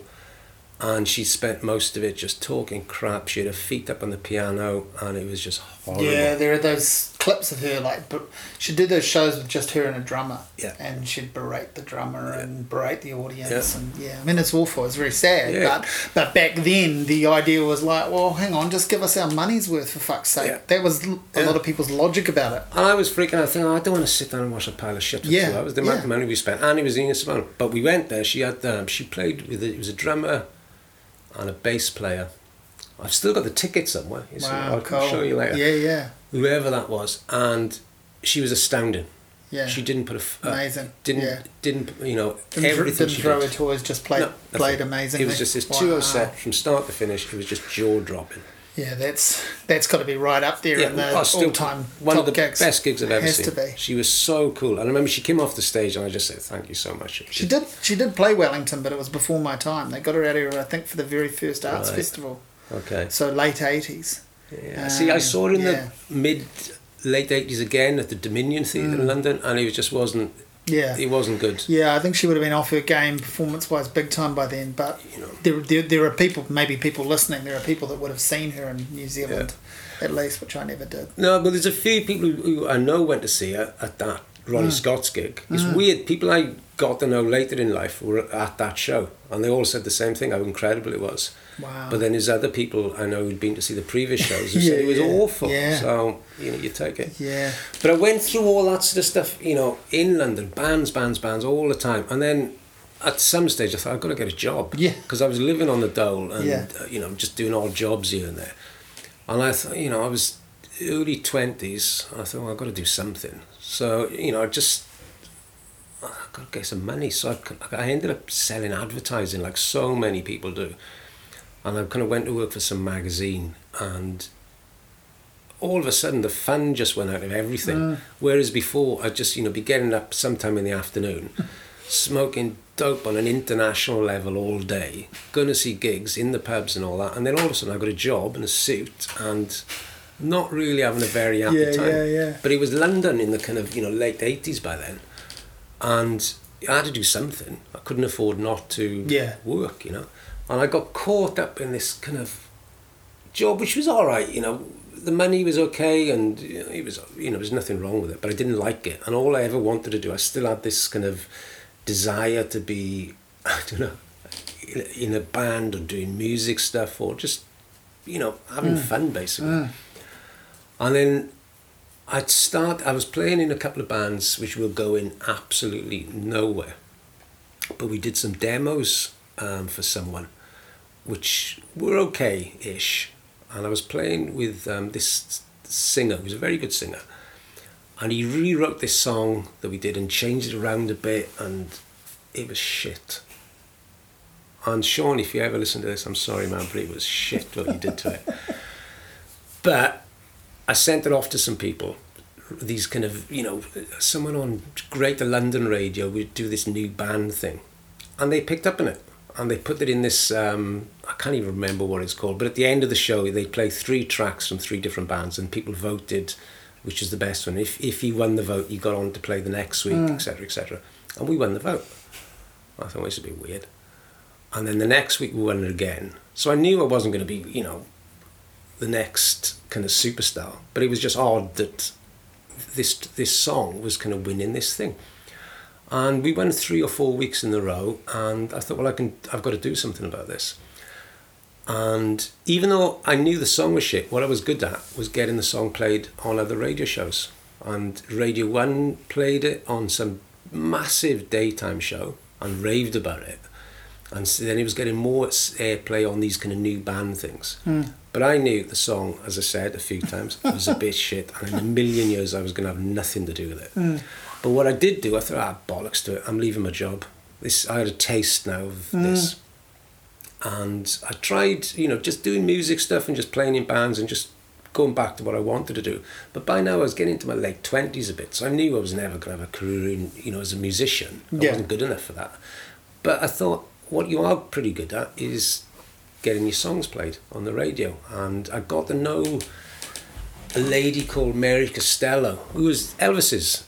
and she spent most of it just talking crap. She had her feet up on the piano, and it was just Yeah, there are those clips of her like but she'd do those shows with just her and a drummer yeah. and she'd berate the drummer yeah. and berate the audience yeah. and yeah I mean it's awful it's very sad yeah. but but back then the idea was like well hang on just give us our money's worth for fuck's sake that was a lot of people's logic about it and I was freaking out thinking oh, I don't want to sit down and watch a pile of shit for yeah. two hours the amount of money we spent and it was Nina Simone but we went there she had um, she played with it was a drummer and a bass player I've still got the ticket somewhere. Wow, I'll cool. show you later. Yeah, yeah. Whoever that was, and she was astounding. Yeah. She didn't put a uh, amazing. Didn't yeah. didn't you know didn't everything didn't throw did. her toys. Just played no, played amazingly. It was just this wow. two set from start to finish. It was just jaw dropping. Yeah, that's that's got to be right up there yeah, in the all time one of the gigs. best gigs I've ever Has seen. To be. She was so cool, and I remember she came off the stage, and I just said, "Thank you so much." She, she did she did play Wellington, but it was before my time. They got her out here, I think, for the very first arts right. festival. Okay. So late eighties. Yeah. Um, See, I saw her in yeah. the mid late eighties again at the Dominion Theatre mm. in London, and it just wasn't. Yeah, it wasn't good. Yeah, I think she would have been off her game performance wise big time by then. But you know, there, there, there are people, maybe people listening. There are people that would have seen her in New Zealand, yeah. at least, which I never did. No, but there's a few people who I know went to see her at that Ronnie mm. Scott's gig. It's mm. weird. People I got to know later in life were at that show, and they all said the same thing: how incredible it was. Wow. But then there's other people I know who'd been to see the previous shows who yeah, said it was yeah, awful. Yeah. So, you know, you take it. Yeah. But I went through all that sort of stuff, you know, in London, bands, bands, bands, all the time. And then at some stage I thought, I've got to get a job. Yeah. Because I was living on the dole and, yeah. uh, you know, just doing odd jobs here and there. And I thought, you know, I was early 20s. I thought, well, I've got to do something. So, you know, I just I've got to get some money. So I, I ended up selling advertising like so many people do and I kind of went to work for some magazine and all of a sudden the fun just went out of everything. Mm. Whereas before I'd just, you know, be getting up sometime in the afternoon, smoking dope on an international level all day, going to see gigs in the pubs and all that, and then all of a sudden I got a job and a suit and not really having a very happy yeah, time. Yeah, yeah. But it was London in the kind of, you know, late 80s by then. And I had to do something. I couldn't afford not to yeah. work, you know and I got caught up in this kind of job, which was all right. You know, the money was okay, and you know, it was you know there's nothing wrong with it, but I didn't like it. And all I ever wanted to do, I still had this kind of desire to be, I don't know, in a band or doing music stuff or just you know having mm. fun basically. Mm. And then I'd start. I was playing in a couple of bands which were going absolutely nowhere, but we did some demos um, for someone which were okay ish. And I was playing with um, this singer who's a very good singer. And he rewrote this song that we did and changed it around a bit, and it was shit. And Sean, if you ever listen to this, I'm sorry, man, but it was shit what he did to it. But I sent it off to some people. These kind of, you know, someone on Greater London radio would do this new band thing. And they picked up on it and they put it in this um, I can't even remember what it's called but at the end of the show they play three tracks from three different bands and people voted which is the best one if, if he won the vote he got on to play the next week etc mm. etc et and we won the vote I thought well, this would be weird and then the next week we won it again so I knew I wasn't going to be you know the next kind of superstar but it was just odd that this this song was kind of winning this thing and we went three or four weeks in a row, and I thought, well, I can, I've got to do something about this. And even though I knew the song was shit, what I was good at was getting the song played on other radio shows. And Radio 1 played it on some massive daytime show and raved about it. And so then he was getting more airplay on these kind of new band things. Mm. But I knew the song, as I said a few times, was a bit shit. And in a million years, I was going to have nothing to do with it. Mm. But what I did do, I thought, ah, bollocks to it. I'm leaving my job. This I had a taste now of mm. this, and I tried, you know, just doing music stuff and just playing in bands and just going back to what I wanted to do. But by now I was getting into my late twenties a bit, so I knew I was never going to have a career in, you know, as a musician. I yeah. wasn't good enough for that. But I thought what you are pretty good at is getting your songs played on the radio, and I got to know a lady called Mary Costello, who was Elvis's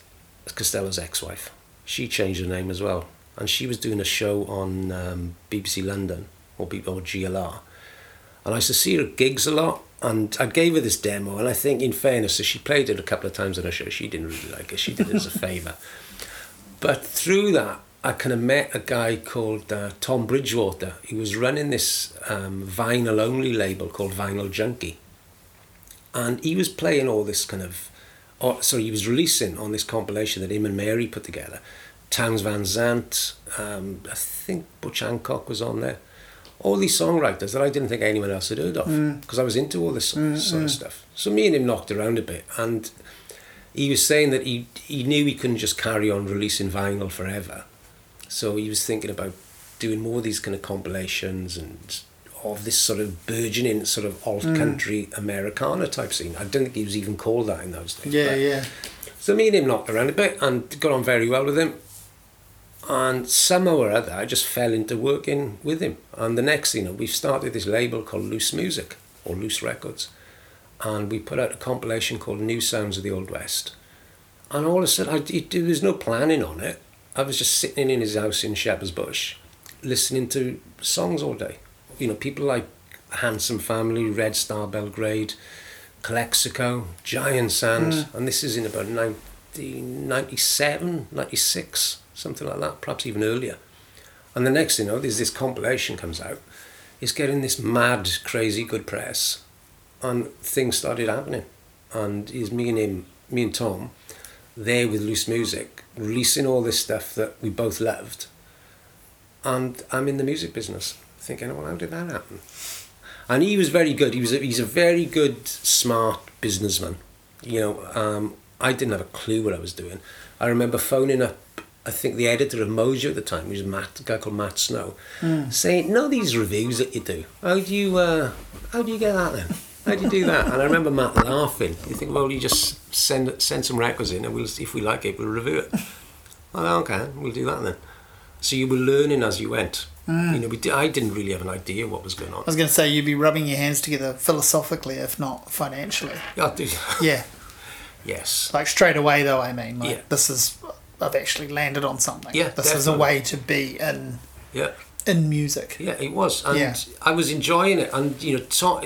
Costello's ex-wife. She changed her name as well, and she was doing a show on um, BBC London or, B- or GLR, and I used to see her at gigs a lot. and I gave her this demo, and I think, in fairness, so she played it a couple of times on her show. She didn't really like it. She did it as a favour. But through that, I kind of met a guy called uh, Tom Bridgewater. He was running this um, vinyl only label called Vinyl Junkie. And he was playing all this kind of, or, sorry, he was releasing on this compilation that him and Mary put together. Townes Van Zandt, um, I think Butch Hancock was on there. All these songwriters that I didn't think anyone else had heard of because mm. I was into all this mm, sort mm. of stuff. So me and him knocked around a bit and he was saying that he, he knew he couldn't just carry on releasing vinyl forever so he was thinking about doing more of these kind of compilations and of this sort of burgeoning sort of alt mm. country mm. Americana type scene. I don't think he was even called that in those days. Yeah, yeah. So me and him knocked around a bit and got on very well with him. And somehow or other, I just fell into working with him. And the next, you know, we've started this label called Loose Music or Loose Records. And we put out a compilation called New Sounds of the Old West. And all of a sudden, I, it, there was no planning on it. I was just sitting in his house in Shepherd's Bush, listening to songs all day. You know, people like Handsome Family, Red Star Belgrade, Calexico, Giant Sand, mm. and this is in about 1997, 96, something like that, perhaps even earlier. And the next thing you know, there's this compilation comes out. It's getting this mad, crazy good press, and things started happening. And it's me and him, me and Tom, there with loose music, releasing all this stuff that we both loved. And I'm in the music business, thinking, well, how did that happen? And he was very good. He was a, he's a very good, smart businessman. You know, um, I didn't have a clue what I was doing. I remember phoning up, I think the editor of Mojo at the time, he was Matt, a guy called Matt Snow, mm. saying, "No, these reviews that you do. How do you, uh, how do you get that then?" How do you do that? And I remember Matt laughing. You think, well, you just send send some records in, and we'll if we like it, we'll review it. Well, okay, we'll do that then. So you were learning as you went. Mm. You know, we I didn't really have an idea what was going on. I was going to say you'd be rubbing your hands together philosophically, if not financially. Yeah. Yeah. yes. Like straight away, though. I mean, like yeah. this is I've actually landed on something. Yeah, this definitely. is a way to be in. Yeah. In music. Yeah, it was, and yeah. I was enjoying it, and you know, Tom,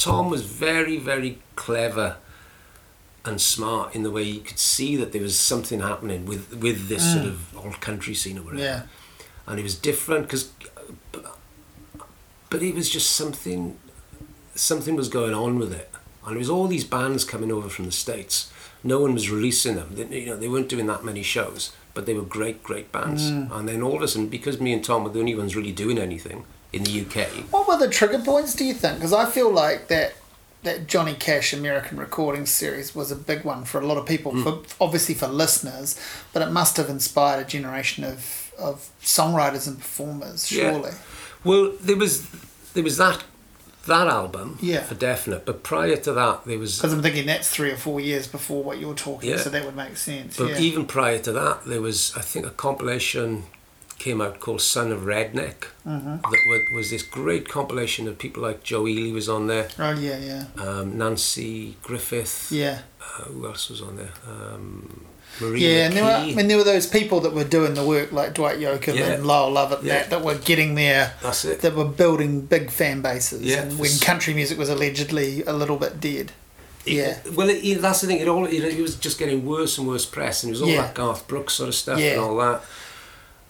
Tom was very, very clever and smart in the way you could see that there was something happening with with this mm. sort of old country scene or whatever. Yeah. And it was different because, but, but it was just something, something was going on with it, and it was all these bands coming over from the states. No one was releasing them. They, you know, they weren't doing that many shows, but they were great, great bands. Mm. And then all of a sudden, because me and Tom were the only ones really doing anything, in the UK. What were the trigger points, do you think? Because I feel like that that Johnny Cash American Recording Series was a big one for a lot of people, mm. for obviously for listeners, but it must have inspired a generation of, of songwriters and performers, surely. Yeah. Well, there was there was that that album yeah. for definite, but prior to that there was because I'm thinking that's three or four years before what you're talking, yeah. so that would make sense. But yeah. even prior to that, there was I think a compilation came out called Son of Redneck. Mm-hmm. That was this great compilation of people like Joe Ely was on there. Oh yeah, yeah. Um, Nanci Griffith. Yeah. Uh, who else was on there? Um, Maria yeah, and there were, I mean, there were those people that were doing the work like Dwight Yoakam yeah. and Lyle Lovett yeah. that, that were getting there. That's it. That were building big fan bases. Yeah. And when country music was allegedly a little bit dead. It, yeah. Well, it, it, that's the thing. It all it, it, was just getting worse and worse press, and it was all yeah. that Garth Brooks sort of stuff and all that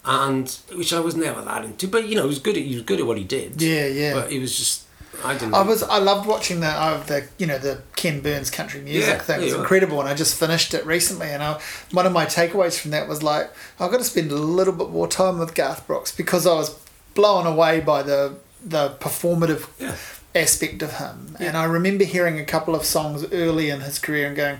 and which I was never that into. But you know, he was good. At, he was good at what he did. Yeah, yeah. But he was just. I didn't. I was. I loved watching the uh, the you know the Ken Burns country music yeah, thing. It was incredible, and I just finished it recently. And I, one of my takeaways from that was like I've got to spend a little bit more time with Garth Brooks because I was blown away by the the performative yeah. aspect of him. Yeah. And I remember hearing a couple of songs early in his career and going,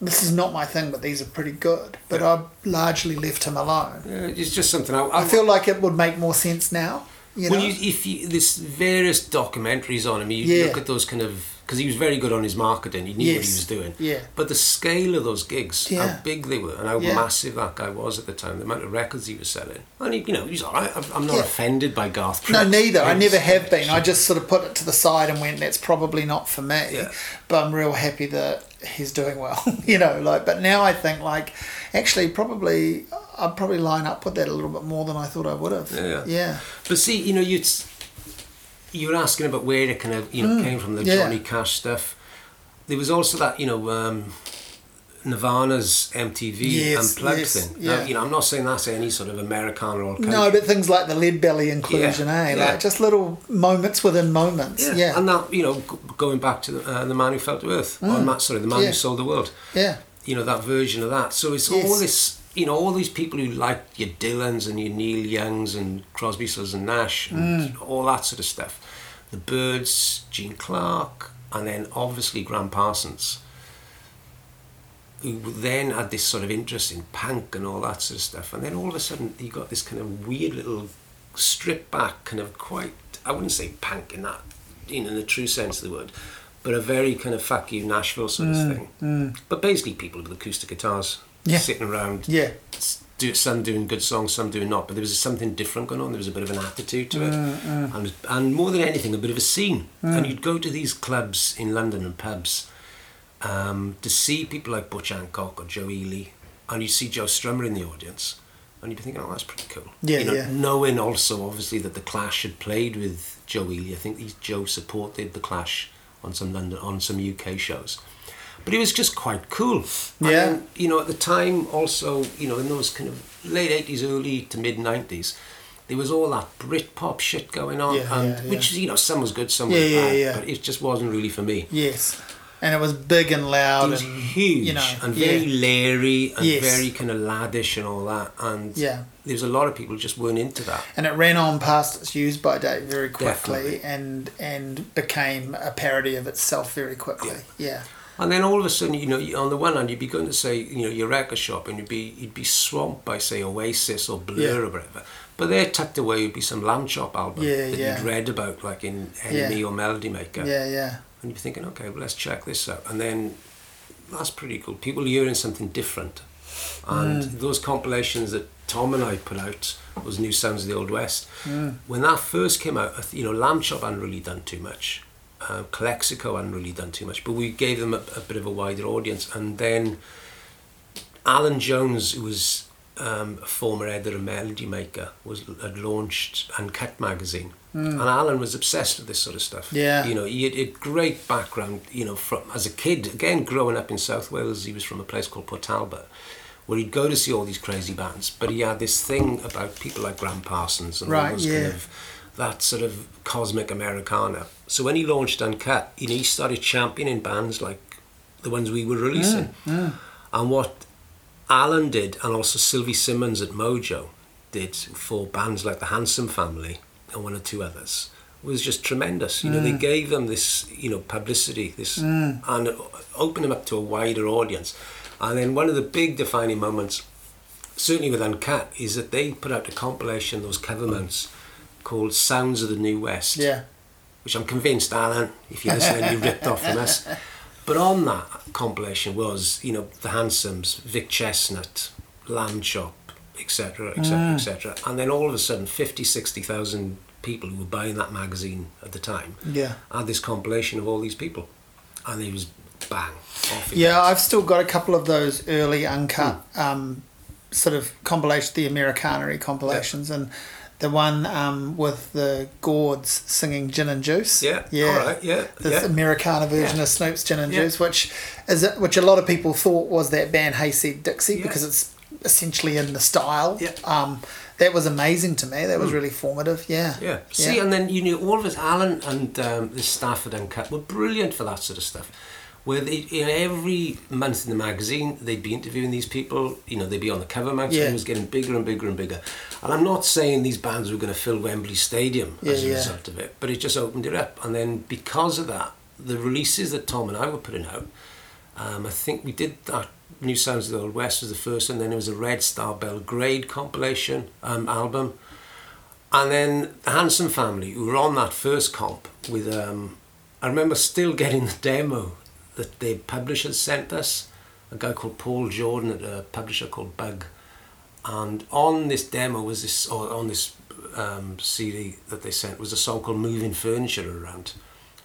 this is not my thing, but these are pretty good. But yeah. I largely left him alone. Yeah, it's just something I, I, I, feel like it would make more sense now. You well, know? you, if you, there's various documentaries on him, you yeah. look at those kind of because he was very good on his marketing. He knew yes. what he was doing. Yeah. But the scale of those gigs, yeah. how big they were, and how yeah. massive that guy was at the time, the amount of records he was selling, and he, you know, he's all right. I'm not yeah. offended by Garth. Brooks. No, neither. I never have been. I just sort of put it to the side and went, "That's probably not for me." Yeah. But I'm real happy that he's doing well. you know, like. But now I think like, actually, probably I'd probably line up with that a little bit more than I thought I would have. Yeah. Yeah. But see, you know, you you were asking about where it kind of you know mm. came from the yeah. Johnny Cash stuff. There was also that you know um, Nirvana's MTV yes, unplugged yes, thing. Yeah. Now, you know, I'm not saying that's any sort of Americana or country. no, but things like the Lead Belly inclusion, yeah, eh? Yeah. Like just little moments within moments. Yeah. yeah. and that you know, going back to the, uh, the man who fell to earth, mm. or Matt, sorry, the man who sold the world. Yeah, you know that version of that. So it's yes. all this. You know, all these people who like your Dylans and your Neil Youngs and Crosby, Stills and Nash and mm. all that sort of stuff. The Byrds, Gene Clark, and then obviously Gram Parsons who then had this sort of interest in punk and all that sort of stuff. And then all of a sudden, he got this kind of weird little stripped back, kind of quite, I wouldn't say punk in that, you know, in the true sense of the word, but a very kind of fuck you Nashville sort mm, of thing. Mm. But basically, people with acoustic guitars yeah. sitting around. Yeah. Do, some doing good songs, some doing not, but there was something different going on. There was a bit of an attitude to it, mm, mm. and and more than anything, a bit of a scene. Mm. And you'd go to these clubs in London and pubs, um, to see people like Butch Hancock or Joe Ely, and you see Joe Strummer in the audience, and you'd be thinking, oh, that's pretty cool. Yeah, you know, yeah. Knowing also, obviously, that the Clash had played with Joe Ely. I think Joe supported the Clash on some London, on some UK shows. But it was just quite cool. Yeah. And, you know, at the time, also, you know, in those kind of late 80s, early to mid 90s, there was all that Britpop shit going on, yeah, and yeah, yeah. which you know some was good, some was bad, but it just wasn't really for me. Yes and it was big and loud it was and huge you know and very yeah. leery and yes. very kind of laddish and all that and yeah there's a lot of people just weren't into that and it ran on past its use by date very quickly Definitely. and and became a parody of itself very quickly yeah. yeah. And then all of a sudden, you know, on the one hand, you'd be going to say, you know, your record shop, and you'd be you'd be swamped by say Oasis or Blur yeah. or whatever. But there, tucked away, would be some Lambchop album that you'd read about, like in NME or Melody Maker. Yeah, yeah and you're thinking, okay, well, let's check this out. And then that's pretty cool. People hearing something different. And mm. those compilations that Tom and I put out, was New Sounds of the Old West, mm. when that first came out, you know, Lambchop hadn't really done too much. Uh, Calexico hadn't really done too much, but we gave them a, a bit of a wider audience. And then Alan Jones, who was um, a former editor of Melody Maker, was had launched Uncut magazine, mm. and Alan was obsessed with this sort of stuff. Yeah, you know, he had a great background. You know, from as a kid, again growing up in South Wales, he was from a place called Port Talbot, where he'd go to see all these crazy bands. But he had this thing about people like Gram Parsons and right, all those yeah. kind of that sort of cosmic Americana. So when he launched Uncut, you know, he started championing bands like the ones we were releasing. Mm, mm. And what Alan did, and also Sylvie Simmons at Mojo did for bands like the Handsome Family and one or two others was just tremendous. You know, they mm. gave them this, you know, publicity, this, mm. and opened them up to a wider audience. And then one of the big defining moments, certainly with Uncut, is that they put out a compilation, those cover mounts, called Sounds of the New West. Yeah. Which I'm convinced, Alan, if you're listening, you ripped off from us. But on that compilation was, you know, the Handsomes, Vic Chesnutt, Lambchop, etc., etc., etc. And then all of a sudden, 50, 60,000 people who were buying that magazine at the time yeah. had this compilation of all these people. And it was bang. yeah, I've still got a couple of those early uncut mm. um, sort of compilation, the Americana compilations, yeah. and the one um, with the Gourds singing Gin and Juice. Yeah, yeah, right, yeah. The yeah. Americana version yeah. of Snoop's Gin and. Juice, which is which a lot of people thought was that band Hayseed Dixie because it's essentially in the style. Yeah. Um, that was amazing to me. That was mm. really formative. Yeah. Yeah. See, and then you knew all of us, Alan and um, the staff at Uncut were brilliant for that sort of stuff where they, you know, every month in the magazine they'd be interviewing these people. You know, they'd be on the cover. Magazine yeah. was getting bigger and bigger and bigger. And I'm not saying these bands were going to fill Wembley Stadium yeah, as a yeah. result of it, but it just opened it up. And then because of that, the releases that Tom and I were putting out, um, I think we did that. New Sounds of the Old West was the first, and then there was a Red Star Belgrade compilation um, album. And then the Handsome Family, who were on that first comp with, um, I remember still getting the demo that the publishers sent us, a guy called Paul Jordan at a publisher called Bug. And on this demo was this, or on this um, CD that they sent was a song called Moving Furniture Around,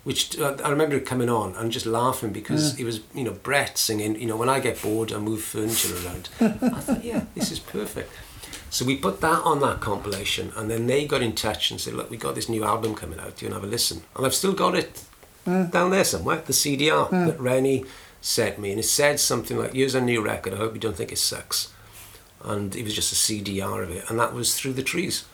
which uh, I remember coming on and just laughing because yeah. it was, you know, Brett singing, you know, when I get bored, I move furniture around. I thought, yeah, this is perfect. So we put that on that compilation, and then they got in touch and said, "Look, we got this new album coming out. Do you want to have a listen?" And I've still got it mm. down there somewhere, the CDR mm. that Rennie sent me, and it said something like, "Here's a new record. I hope you don't think it sucks." And it was just a CDR of it, and that was through the trees,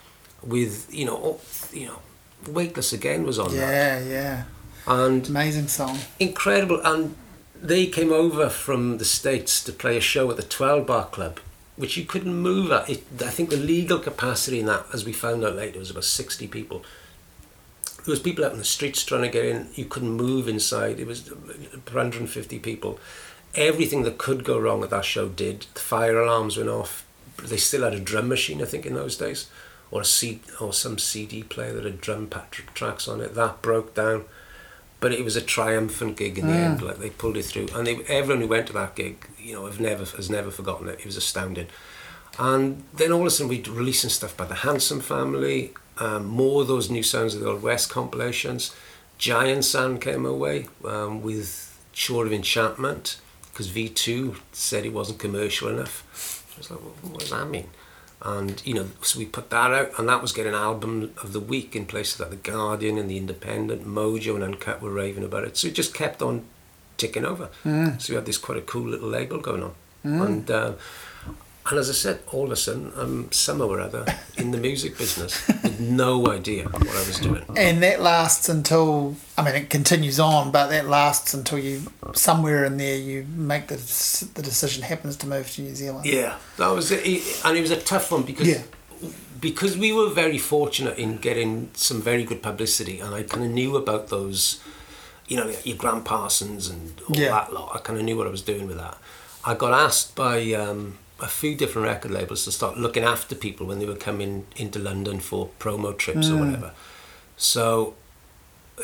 with you know, you know, Weightless again was on yeah, that. Yeah, yeah. And amazing song. Incredible, and they came over from the states to play a show at the Twelve Bar Club, which you couldn't move at. It, I think the legal capacity in that, as we found out later, was about sixty people. There was people out in the streets trying to get in. You couldn't move inside. It was 150 people. Everything that could go wrong at that show did. The fire alarms went off. They still had a drum machine, I think, in those days or a C, or some CD player that had drum tracks on it. That broke down, but it was a triumphant gig in the mm. end. Like they pulled it through, and they, everyone who went to that gig, you know, have never has never forgotten it. It was astounding. And then all of a sudden, we're releasing stuff by the Handsome Family, um, more of those new sounds of the Old West compilations. Giant Sand came away um, with Chore of Enchantment because V2 said it wasn't commercial enough. I was like, well, what does that mean? And you know so we put that out and that was getting album of the week in places like the guardian and the independent mojo and uncut were raving about it so it just kept on ticking over mm. so we had this quite a cool little label going on mm. and uh, and as I said, all of a sudden, I'm somehow or other in the music business with no idea what I was doing. And that lasts until, I mean, it continues on, but that lasts until you, somewhere in there, you make the, the decision happens to move to New Zealand. Yeah, that was it. And it was a tough one because. Yeah. Because we were very fortunate in getting some very good publicity, and I kind of knew about those, you know, your Gram Parsons and all yeah. that lot. I kind of knew what I was doing with that. I got asked by um, a few different record labels to start looking after people when they were coming into London for promo trips mm. or whatever. So,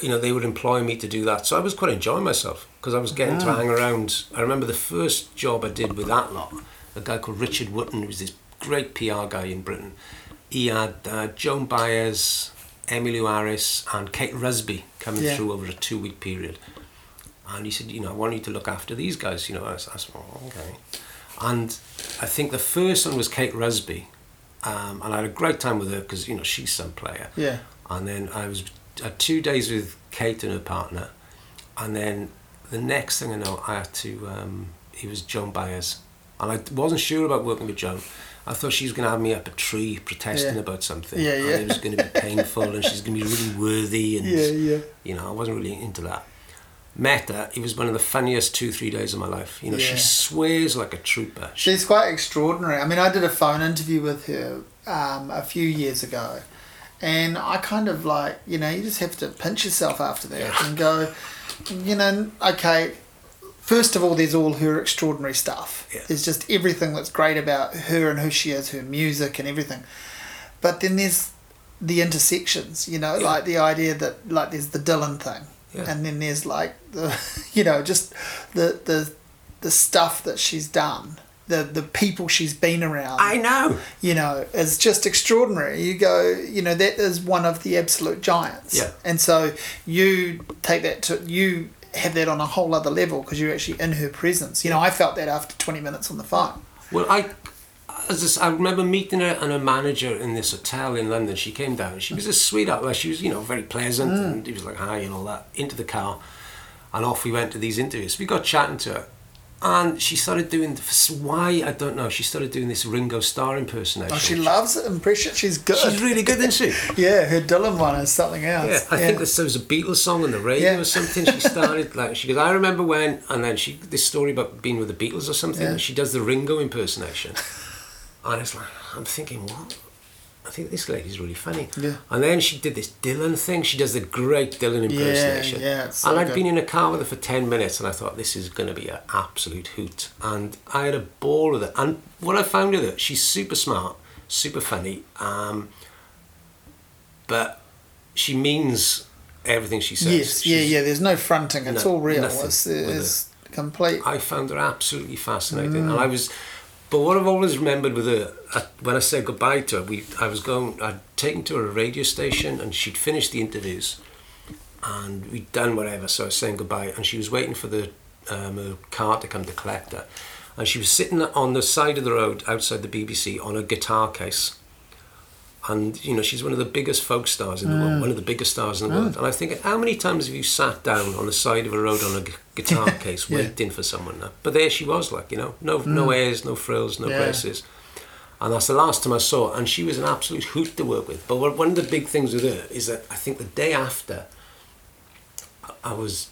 you know, they would employ me to do that. So I was quite enjoying myself because I was getting to hang around. I remember the first job I did with that lot, a guy called Richard Wootton, who was this great PR guy in Britain. He had uh, Joan Baez, Emmylou Harris, and Kate Rusby coming yeah. through over a two week period. And he said, you know, I want you to look after these guys. You know, I was oh, okay. And I think the first one was Kate Rusby, um, and I had a great time with her because you know she's some player. Yeah. And then I was had two days with Kate and her partner, and then the next thing I know, I had to. Um, he was Joan Baez, and I wasn't sure about working with Joan. I thought she was going to have me up a tree protesting yeah. about something. Yeah, yeah. And it was going to be painful, and she's going to be really worthy, and yeah, yeah. You know, I wasn't really into that met her, it was one of the funniest two, three days of my life. You know, yeah. she swears like a trooper. She's quite extraordinary. I mean, I did a phone interview with her um, a few years ago, and I kind of like, you know, you just have to pinch yourself after that yeah. and go, you know, okay. First of all, there's all her extraordinary stuff. Yeah. There's just everything that's great about her and who she is, her music and everything. But then there's the intersections, you know, like the idea that like there's the Dylan thing yeah. And then there's like the, you know, just the the the stuff that she's done, the the people she's been around. I know. You know, is just extraordinary. You go, you know, that is one of the absolute giants. Yeah. And so you take that to you have that on a whole other level because you're actually in her presence. You know, I felt that after 20 minutes on the phone. Well, I as I, I remember meeting her and her manager in this hotel in London. She came down. She was a sweetheart. Like she was, you know, very pleasant, mm. and he was like hi and all that. Into the car, and off we went to these interviews. We got chatting to her, and she started doing why I don't know. She started doing this Ringo Starr impersonation. Oh, she loves it. Impression. She's good. She's really good, isn't she? yeah, her Dylan one is something else. Yeah, I yeah. think there was a Beatles song on the radio yeah. or something. She started like she goes. I remember when, and then she this story about being with the Beatles or something. Yeah. She does the Ringo impersonation. And it's like, I'm thinking, what? I think this lady's really funny. Yeah. And then she did this Dylan thing. She does the great Dylan impersonation. Yeah, yeah. So and I'd good. been in a car with her for 10 minutes and I thought, this is going to be an absolute hoot. And I had a ball with it. And what I found with her, she's super smart, super funny, um, but she means everything she says. Yes, she's, yeah, yeah. There's no fronting. It's no, all real. It's, it's complete. I found her absolutely fascinating. Mm. And I was but what I've always remembered with her, when I said goodbye to her, we I was going, I'd taken to her a radio station, and she'd finished the interviews, and we'd done whatever. So I was saying goodbye, and she was waiting for the um, car to come to collect her. and she was sitting on the side of the road outside the BBC on a guitar case. And you know she's one of the biggest folk stars in the mm. world, one of the biggest stars in the mm. world. And I think, how many times have you sat down on the side of a road on a guitar case yeah. waiting for someone? Now? But there she was, like you know, no mm. no airs, no frills, no yeah. braces. And that's the last time I saw her. And she was an absolute hoot to work with. But one of the big things with her is that I think the day after, I was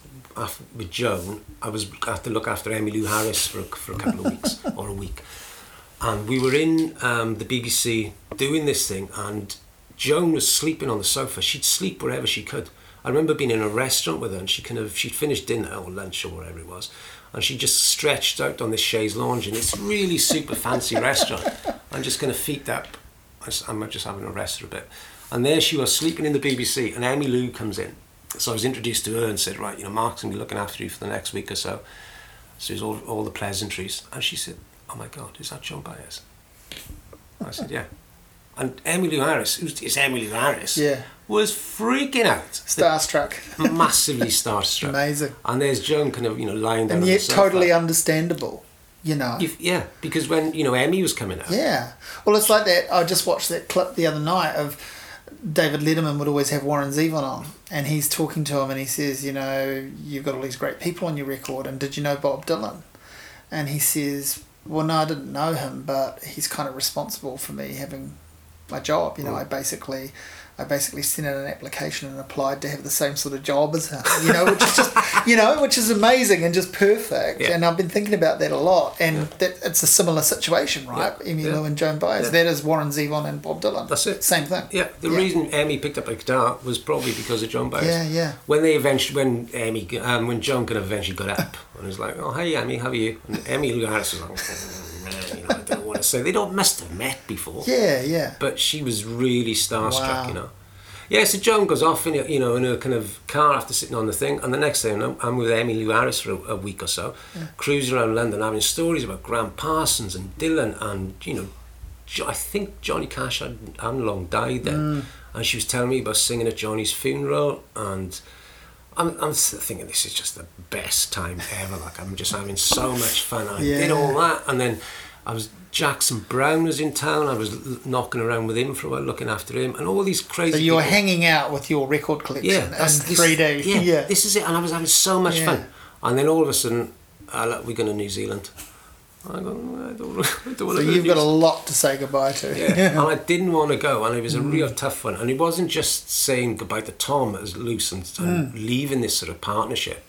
with Joan, I was I had to look after Emmylou Harris for a, for a couple of weeks or a week, and we were in um, the BBC doing this thing, and Joan was sleeping on the sofa. She'd sleep wherever she could. I remember being in a restaurant with her, and she kind of she'd finished dinner or lunch or whatever it was, and she just stretched out on this chaise lounge in this really super fancy restaurant. I'm just kind of feet up. I'm just having a rest for a bit. And there she was sleeping in the BBC, and Emmylou comes in so I was introduced to her and said, right, you know, Mark's going to be looking after you for the next week or so. So there's all, all the pleasantries. And she said, oh my God, is that Joan Baez? I said, yeah. And Emmylou Harris, who's is Emmylou Harris, yeah. was freaking out. Starstruck. massively starstruck. Amazing. And there's Joan kind of, you know, lying down And yet totally understandable, you know. If, yeah, because when, you know, Emmy was coming out. Yeah. Well, it's like that. I just watched that clip the other night of David Letterman would always have Warren Zevon on, and he's talking to him, and he says, "You know, you've got all these great people on your record, and did you know Bob Dylan?" And he says, "Well, no, I didn't know him, but he's kind of responsible for me having my job. You know, I basically." I basically sent in an application and applied to have the same sort of job as him, you know, which is just, you know, which is amazing and just perfect. Yeah. And I've been thinking about that a lot. And yeah. that it's a similar situation, right? Yeah. Emmy Lou and Joan Baez. That is Warren Zevon and Bob Dylan. That's it. Same thing. Yeah. The reason Emmy picked up a guitar was probably because of Joan Baez. Yeah, yeah. When they eventually, when Emmy, um, when Joan kind of eventually got up and was like, "Oh, hey, Emmy, how are you?" And Emmylou Harris was like. Oh, man, you know, I don't want to say they don't must have met before. Yeah, yeah. But she was really starstruck, wow. you know. Yeah, so Joan goes off in a, you know in a kind of car after sitting on the thing, and the next thing I'm, I'm with Emmylou Harris for a, a week or so, yeah. cruising around London, having stories about Gram Parsons and Dylan, and you know, I think Johnny Cash had, hadn't long died then, mm. and she was telling me about singing at Johnny's funeral, and I'm, I'm thinking this is just the best time ever. Like I'm just having so much fun. I yeah. did all that, and then I was Jackson Browne was in town. I was knocking around with him for a while, looking after him, and all these crazy. So you were hanging out with your record collection yeah, in three days. Yeah, yeah, this is it, and I was having so much yeah. fun. And then all of a sudden, uh, we're going to New Zealand. I, go, I don't, I don't so you've got a lot to say goodbye to. Yeah. and I didn't want to go, and it was a mm. real tough one. And it wasn't just saying goodbye to Tom as loose and, and mm. leaving this sort of partnership,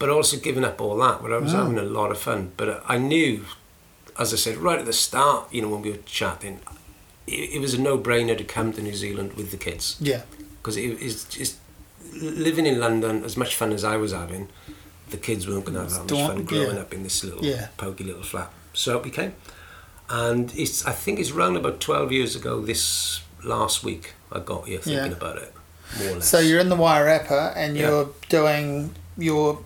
but also giving up all that. But I was mm. having a lot of fun. But I knew as I said right at the start, you know, when we were chatting, it, it was a no-brainer to come to New Zealand with the kids. Yeah. Because it is just living in London, as much fun as I was having, the kids weren't going to have that much fun growing yeah. up in this little yeah. pokey little flat. So it became, and it's I think it's around about twelve years ago. This last week, I got here thinking yeah. about it. More or less. So you're in the Wairarapa and you're doing your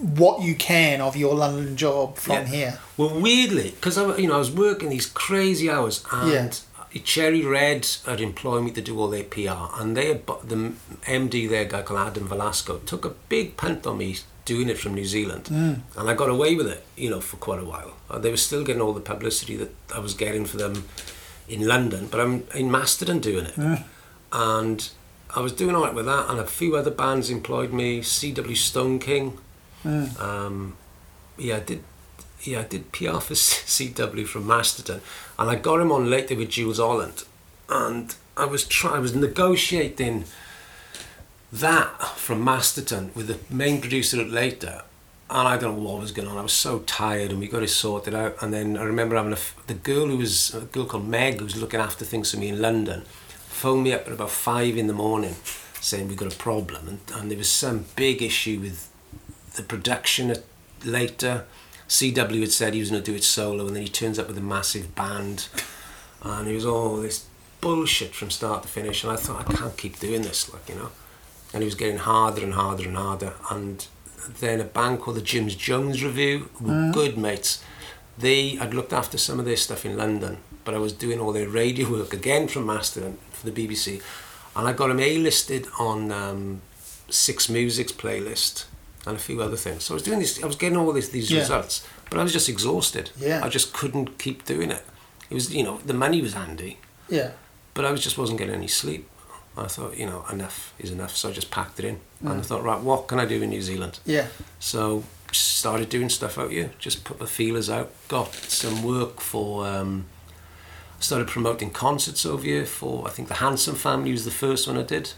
what you can of your London job from yeah. here. Well, weirdly, because I, you know, I was working these crazy hours, and yeah. Cherry Red had employed me to do all their PR, and they the MD there, guy called Adam Velasco, took a big punt on me doing it from New Zealand, mm. and I got away with it, you know, for quite a while. They were still getting all the publicity that I was getting for them in London, but I'm in Masterton doing it, mm. and. I was doing all right with that, and a few other bands employed me. CW Stoneking, Mm. Um, yeah, I did. Yeah, I did PR for CW from Masterton, and I got him on later with Jools Holland, and I was trying. I was negotiating that from Masterton with the main producer at later, and I don't know what was going on. I was so tired, and we got it sorted out. And then I remember having a the girl who was a girl called Meg, who was looking after things for me in London, phoned me up at about five in the morning, saying we got a problem, and, and there was some big issue with the production later. CW had said he was going to do it solo, and then he turns up with a massive band, and he was all this bullshit from start to finish. And I thought, I can't keep doing this, like you know. And he was getting harder and harder and harder. And then a band called the James Jones Revue were mm. good mates. They I'd looked after some of their stuff in London, but I was doing all their radio work again from Master for the BBC, and I got them A-listed on um, Six Music's playlist and a few other things. So I was doing this, I was getting all this, these yeah. results, but I was just exhausted. Yeah. I just couldn't keep doing it. It was, you know, the money was handy. Yeah. But I was just wasn't getting any sleep. I thought, you know, enough is enough. So I just packed it in. Mm. And I thought, right, what can I do in New Zealand? Yeah. So started doing stuff out here. Just put the feelers out. Got some work for. Um, started promoting concerts over here for. I think the Handsome Family was the first one I did.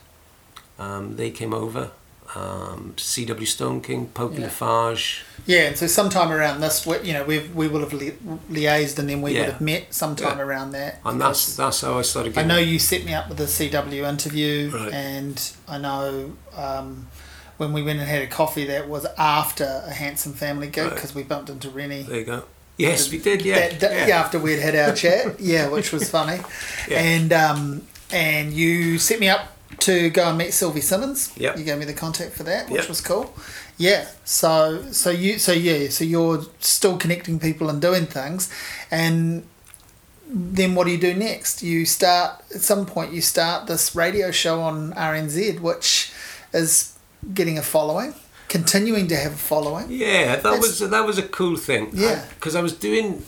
Um, they came over um, C.W. Stone King, Pokey yeah. Lafarge. Yeah, and so sometime around this, you know, we we would have li- liaised and then we yeah. would have met sometime yeah. around that. And that's that's how I started. I know you set me up with a C.W. interview, right. and I know um, when we went and had a coffee, that was after a handsome family gig because right. we bumped into Rennie. There you go. Yes, we did. Yeah, that, that, yeah. After we'd had our chat, yeah, which was funny, and um, and you set me up to go and meet Sylvie Simmons. Yeah. You gave me the contact for that, which yep. was cool. Yeah. So so you so yeah so you're still connecting people and doing things, and then what do you do next? You start at some point. You start this radio show on RNZ, which is getting a following, continuing to have a following. Yeah, that That's, was that was a cool thing. Yeah. Because I, I was doing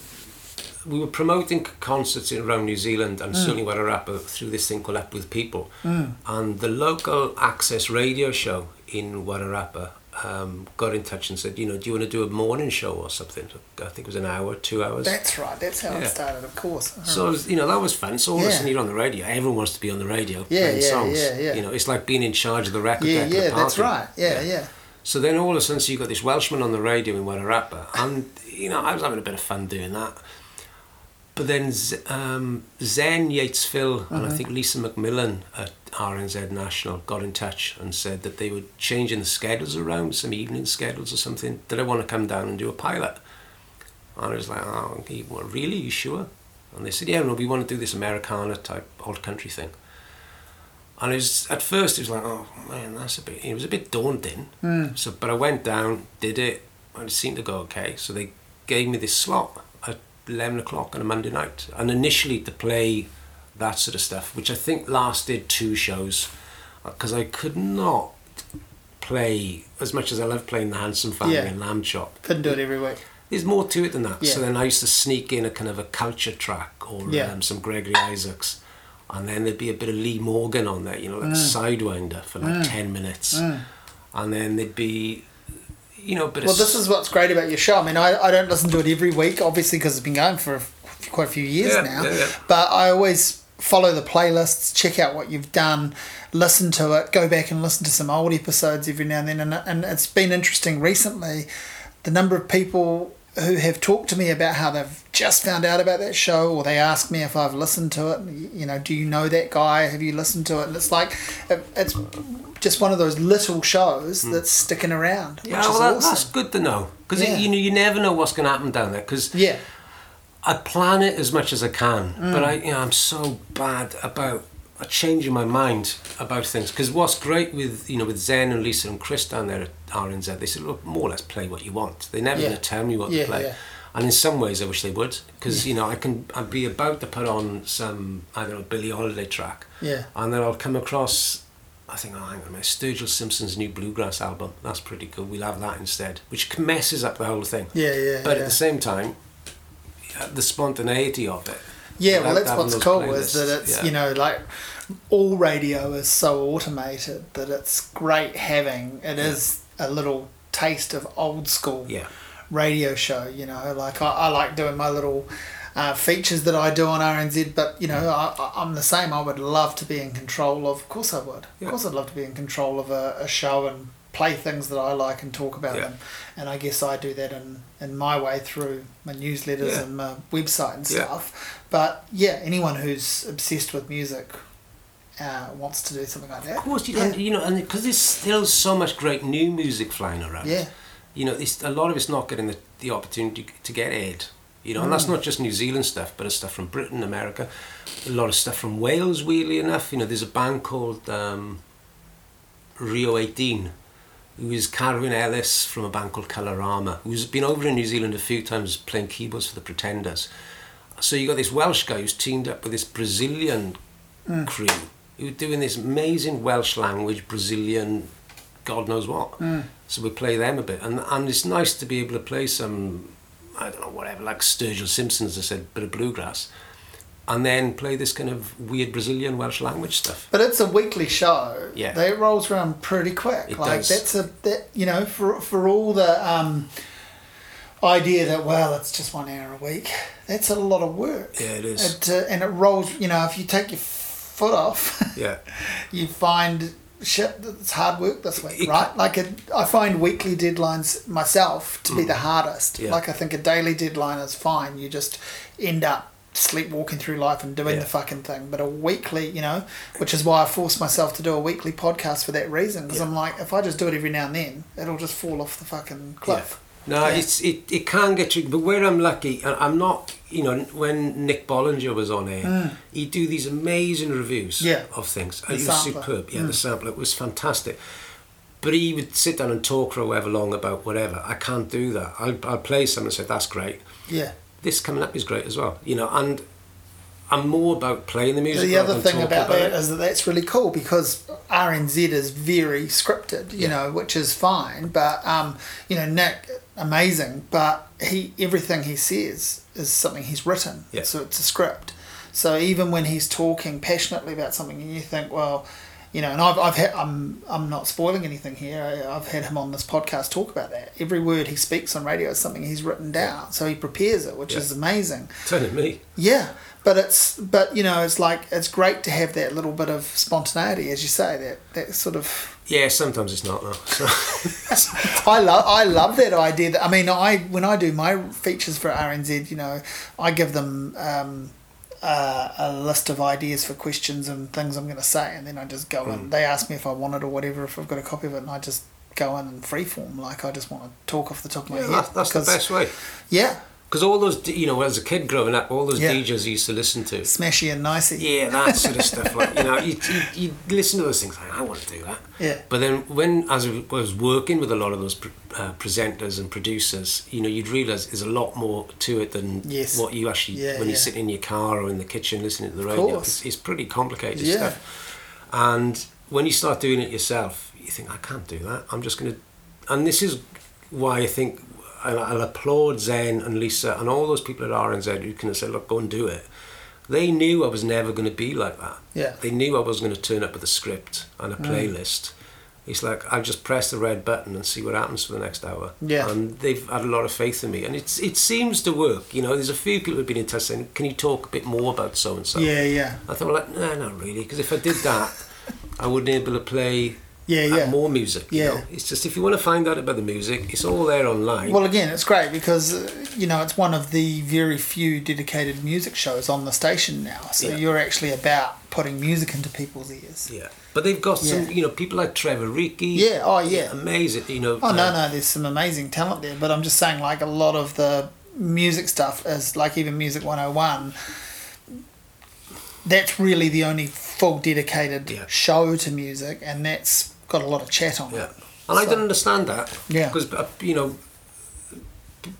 we were promoting concerts around New Zealand and mm. certainly Wairarapa through this thing called Up With People. Mm. And the local access radio show in Wairarapa um, got in touch and said, you know, do you want to do a morning show or something? I think it was an hour, two hours. That's right. That's how yeah. it started, of course. So, was, you know, that was fun. So all yeah. of a sudden you're on the radio. Everyone wants to be on the radio yeah, playing yeah, songs. Yeah, yeah. You know, it's like being in charge of the record Yeah, yeah, that's right. Yeah, yeah, yeah. So then all of a sudden so you got this Welshman on the radio in Wairarapa. And, you know, I was having a bit of fun doing that. But then um, Zen Yates Phil mm-hmm. and I think Lisa McMillan at RNZ National got in touch and said that they were changing the schedules around, some evening schedules or something. Did I want to come down and do a pilot? And I was like, oh, well, really? You sure? And they said, yeah, no, we want to do this Americana type old country thing. And it was, at first it was like, oh man, that's a bit, it was a bit daunting. Mm. So, but I went down, did it, and it seemed to go okay. So they gave me this slot 11 o'clock on a Monday night. And initially to play that sort of stuff, which I think lasted two shows, because I could not play as much as I love playing the Handsome Family yeah. and Lambchop. Couldn't do it every week. There's more to it than that. Yeah. So then I used to sneak in a kind of a culture track or yeah. um, some Gregory Isaacs. And then there'd be a bit of Lee Morgan on there, you know, like mm. Sidewinder for like mm. 10 minutes. Mm. And then there'd be you know, but well, this is what's great about your show. I mean, I, I don't listen to it every week, obviously, because it's been going for quite a few years yeah, now. Yeah, yeah. But I always follow the playlists, check out what you've done, listen to it, go back and listen to some old episodes every now and then. And, and it's been interesting recently the number of people who have talked to me about how they've just found out about that show or they ask me if I've listened to it. You know, do you know that guy? Have you listened to it? And it's like, it's just one of those little shows mm. that's sticking around. Yeah, well, that, awesome. that's good to know because yeah. you know you never know what's going to happen down there. Because yeah, I plan it as much as I can, mm. but I you know I'm so bad about changing my mind about things. Because what's great with you know with Zen and Lisa and Chris down there at RNZ, they said look more or less play what you want. They never yeah. going to tell me what yeah, to play. Yeah. And in some ways, I wish they would, because you know I can I'd be about to put on some I don't know Billie Holiday track, yeah, and then I'll come across I think, oh, hang on a minute, Sturgill Simpson's new bluegrass album. That's pretty cool. We'll have that instead, which messes up the whole thing. Yeah, yeah. But at the same time, uh, the spontaneity of it. Yeah, well, that's what's cool playlists. is that it's yeah. you know like all radio is so automated that it's great having it yeah. is a little taste of old school yeah. radio show. You know, like I, I like doing my little uh, features that I do on RNZ, but you know, I, I'm the same. I would love to be in control of. Of course, I would. Yeah. Of course, I'd love to be in control of a, a show and play things that I like and talk about yeah. them. And I guess I do that in, in my way through my newsletters yeah. and my website and stuff. But yeah, anyone who's obsessed with music uh, wants to do something like that. Of course, you, yeah. you know, and because there's still so much great new music flying around. Yeah. You know, a lot of it's not getting the, the opportunity to get aired. You know, mm. and that's mm. not just New Zealand stuff, but it's stuff from Britain, America, a lot of stuff from Wales. Weirdly enough, you know, there's a band called um, Rio 18, who is Carwyn Ellis from a band called Colorama, who's been over in New Zealand a few times playing keyboards for the Pretenders. So you got this Welsh guy who's teamed up with this Brazilian mm. crew who are doing this amazing Welsh language, Brazilian, God knows what. Mm. So we play them a bit, and and it's nice to be able to play some I don't know, whatever, like Sturgill Simpson, as I said, bit of bluegrass. And then play this kind of weird Brazilian Welsh language stuff. But it's a weekly show. Yeah. They rolls around pretty quick. It like does. that's a that you know, for for all the um idea that well it's just one hour a week that's a lot of work Yeah, it is. it, uh, and it rolls you know if you take your foot off Yeah. you find shit that's hard work this week It- right like it, i find weekly deadlines myself to be the hardest Mm. Yeah. like i think a daily deadline is fine you just end up sleepwalking through life and doing Yeah. the fucking thing but a weekly you know which is why i force myself to do a weekly podcast for that reason because Yeah. i'm like if i just do it every now and then it'll just fall off the fucking cliff No, Yeah. it's it, it can get you, but where I'm lucky, and I'm not, you know, when Nick Bollinger was on air, he'd do these amazing reviews Mm. Yeah. of things. The it was sampler. superb. Yeah, Mm. the sampler it was fantastic. But he would sit down and talk for however long about whatever. I can't do that. I'll, I'll play something and say, that's great. yeah This coming up is great as well. You know, and I'm more about playing the music. the other thing talking about that it. is that that's really cool because RNZ is very scripted, you Yeah. know, which is fine. But um, you know, Nick, amazing, but he everything he says is something he's written. Yeah. So it's a script. So even when he's talking passionately about something, and you think, well, you know, and I've, I've had, I'm, I'm not spoiling anything here. I, I've had him on this podcast talk about that. Every word he speaks on radio is something he's written down. So he prepares it, which Yeah. is amazing. Telling me. Yeah, but it's but you know it's like it's great to have that little bit of spontaneity, as you say. That that sort of Yeah, sometimes it's not though. So, I love I love that idea. That I mean, I when I do my features for RNZ, you know, I give them. Um, uh, a list of ideas for questions and things I'm going to say, and then I just go in. They ask me if I want it or whatever, if I've got a copy of it, and I just go in and freeform. Like I just want to talk off the top of my yeah, head. that's, that's the best way. Yeah, Because all those, you know, as a kid growing up, all those Yeah. DJs I used to listen to. smashy and nicey. Yeah, that sort of stuff. Like you know, you, you, you listen to those things. Like, I want to do that. Yeah. But then when as I was working with a lot of those pre- uh, presenters and producers, you know, you'd realise there's a lot more to it than Yes. what you actually Yeah, when yeah. you sit in your car or in the kitchen listening to the radio. It's, it's pretty complicated Yeah. stuff. And when you start doing it yourself, you think I can't do that. I'm just going to, and this is why I think and I'll applaud Zen and Lisa and all those people at RNZ who can say, look, go and do it. They knew I was never going to be like that. Yeah. They knew I was going to turn up with a script and a Mm. playlist. It's like I'll just press the red button and see what happens for the next hour. Yeah. And they've had a lot of faith in me, and it's it seems to work. You know, there's a few people who've been in touch saying, "Can you talk a bit more about so and so?" Yeah, yeah, I thought, well, no, not really, because if I did that, I wouldn't be able to play yeah, yeah. more music. You Yeah. know? It's just if you want to find out about the music, it's all there online. Well, again, it's great because uh, you know it's one of the very few dedicated music shows on the station now. So Yeah. you're actually about putting music into people's ears. yeah. But they've got some, you know, people like Trevor Reekie. Yeah, oh, yeah. Amazing, you know. Oh no, uh, no, there's some amazing talent there, but I'm just saying, like a lot of the music stuff is like even Music 101. That's really the only full dedicated Yeah. show to music, and that's got a lot of chat on Yeah. it. And I So- didn't understand that. Yeah. Because, uh, you know,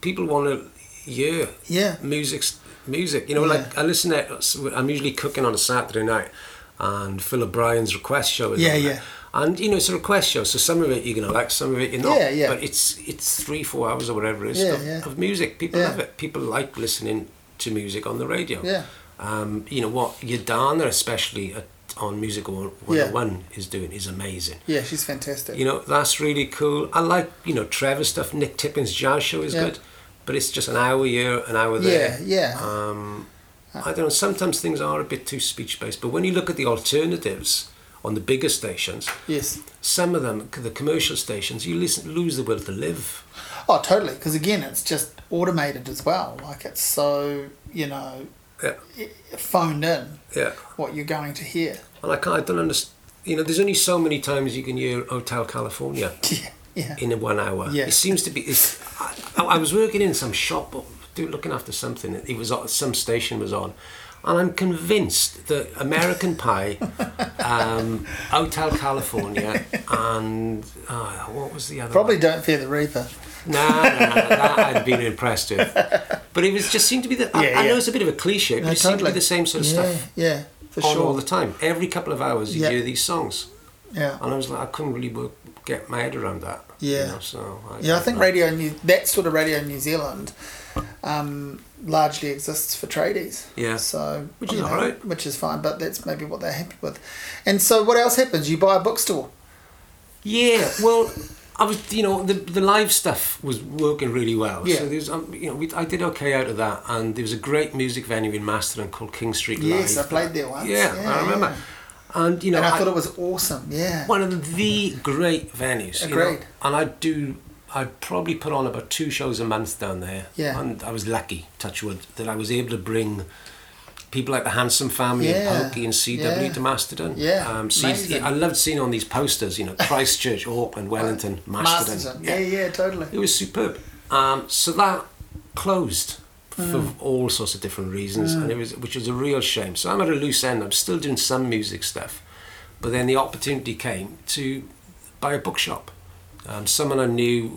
people want to hear Yeah, music's music. You know, Yeah. like I listen to, I'm usually cooking on a Saturday night and Phil O'Brien's request show is Yeah, yeah. there. And you know it's a request show, so some of it you're gonna like, some of it you're not. Yeah, yeah. But it's it's three, four hours or whatever it is Yeah, of, yeah. of music. People Yeah. love it. People like listening to music on the radio. Yeah. Um, you know what Yadana, especially at, on Music 101, is doing is amazing. yeah, she's fantastic. You know, that's really cool. I like, you know, Trevor stuff. Nick Tipping's jazz show is Yeah. good, but it's just an hour here, an hour yeah, there. yeah, Um, I don't know, sometimes things are a bit too speech based, but when you look at the alternatives on the bigger stations, yes. some of them, the commercial stations, you listen, lose the will to live. Oh, totally. Because again, it's just automated as well. Like it's so you know Yeah, phoned in yeah. what you're going to hear. And I, can't, I don't understand. You know, there's only so many times you can hear Hotel California Yeah, yeah, in a one hour. Yeah. It seems to be. It's, I, I was working in some shop, looking after something. It was some station was on, and I'm convinced that American Pie, um, Hotel California, and uh, what was the other? Probably One? don't fear the reaper. No, no, no, that I'd been impressed with. But it was just seemed to be the. I, Yeah, I know it's a bit of a cliche, but No, it seemed to be the same sort of yeah, stuff Yeah, for on sure. all the time. Every couple of hours, you Yeah. hear these songs, yeah. and I was like, I couldn't really work, get my head around that. Yeah. You know, so I, yeah, I think radio New that sort of radio in New Zealand um, largely exists for tradies. Yeah. So which is know, alright. Which is fine, but that's maybe what they're happy with. And so, what else happens? You buy a bookstore. Yeah. Well. I was, you know, the the live stuff was working really well. Yeah. So there's, um, you know, we, I did okay out of that, and there was a great music venue in Masterton called King Street Live. Yes, I played there once. Yeah, yeah I remember. Yeah. And you know, and I, I, thought it was awesome. Yeah, one of the great venues. Agreed. Know? And I do. I probably put on about two shows a month down there. Yeah. And I was lucky, touch wood, that I was able to bring people like the Handsome Family yeah. and Pokey and CW yeah. to Masterton. Yeah. Um, see, I loved seeing on these posters, you know, Christchurch, Auckland, Wellington. Masterton. Yeah. yeah, yeah, totally. It was superb. Um, so that closed mm. for all sorts of different reasons, mm. and it was which was a real shame. So I'm at a loose end. I'm still doing some music stuff, but then the opportunity came to buy a bookshop. Um, someone I knew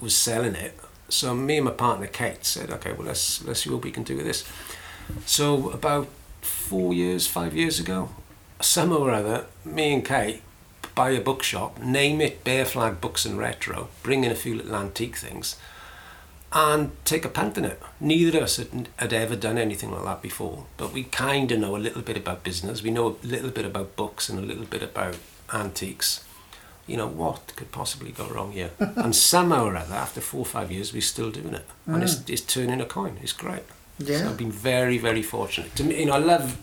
was selling it, so me and my partner Kate said, "Okay, well let's let's see what we can do with this." So about four years, five years ago, summer or other, me and Kate buy a bookshop, name it Bear Flag Books and Retro, bring in a few little antique things, and take a punt in it. Neither of us had, had ever done anything like that before, but we kind of know a little bit about business. We know a little bit about books and a little bit about antiques. You know, what could possibly go wrong here? and somehow or other, after four or five years, we're still doing it. Mm. And it's, mm. it's turning a coin. It's great. Yeah. So I've been very, very fortunate. To me, you know, I love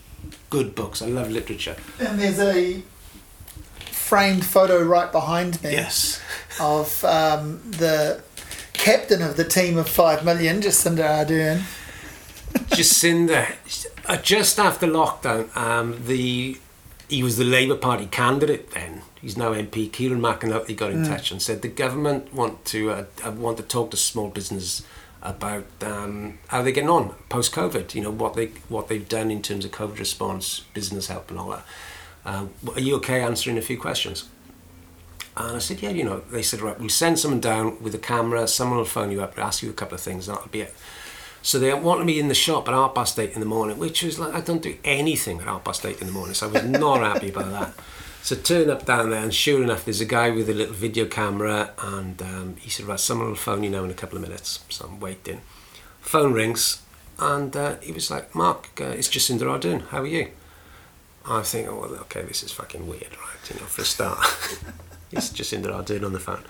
good books. I love literature. And there's a framed photo right behind me. Yes. Of um, the captain of the team of five million, Jacinda Ardern. Jacinda, uh, just after lockdown, um, the he was the Labour Party candidate then. He's now MP. Kieran McAnulty got in mm. touch and said the government want to uh, uh want to talk to small business about um, how they're getting on post COVID. You know what they what they've done in terms of COVID response, business help, and all that. Uh, are you okay answering a few questions? And I said, yeah, you know. They said, right, we'll send someone down with a camera. Someone will phone you up, ask you a couple of things, and that'll be it. So they wanted me in the shop at half past eight in the morning, which was like I don't do anything at half past eight in the morning, so I was not happy about that. So turn up down there, and sure enough, there's a guy with a little video camera, and um, he said, "Right, someone will phone you now in a couple of minutes." So I'm waiting. Phone rings, and uh, he was like, "Mark, uh, it's Jacinda Ardern. How are you?" I think, "Oh, well, okay, this is fucking weird, right? You know, for a start." it's Jacinda Ardern on the phone.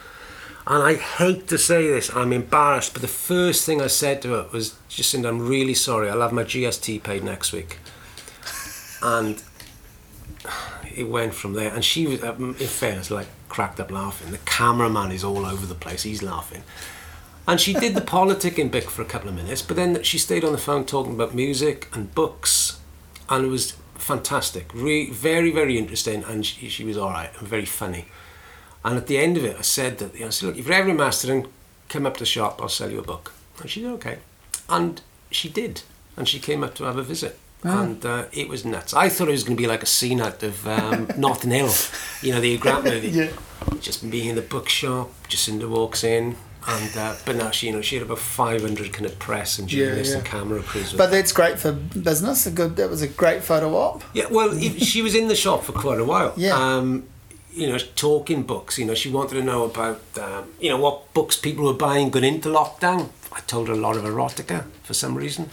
And I hate to say this, I'm embarrassed, but the first thing I said to her was, Jacinda, I'm really sorry, I'll have my GST paid next week. And it went from there. And she was, um, in fairness, like cracked up laughing. The cameraman is all over the place. He's laughing. And she did the politicking bit for a couple of minutes, but then she stayed on the phone talking about music and books, and it was fantastic. Re- very, very interesting, and she, she was all right and very funny. And at the end of it, I said that, you know, I said, look, if you're ever in Masterton, come up to the shop, I'll sell you a book. And she said, okay. And she did. And she came up to have a visit. And uh, it was nuts. I thought it was going to be like a scene out of um, Notting Hill, you know, the Grant movie. yeah. Just me in the bookshop, Jacinda walks in, and uh, but now she, you know, she had about five hundred kind of press and journalists yeah, yeah. and camera crews. But that's great for business. A good, that was a great photo op. Yeah, well, she was in the shop for quite a while. Yeah. Um, you know, talking books. You know, she wanted to know about, um, you know, what books people were buying going into lockdown. I told her a lot of erotica for some reason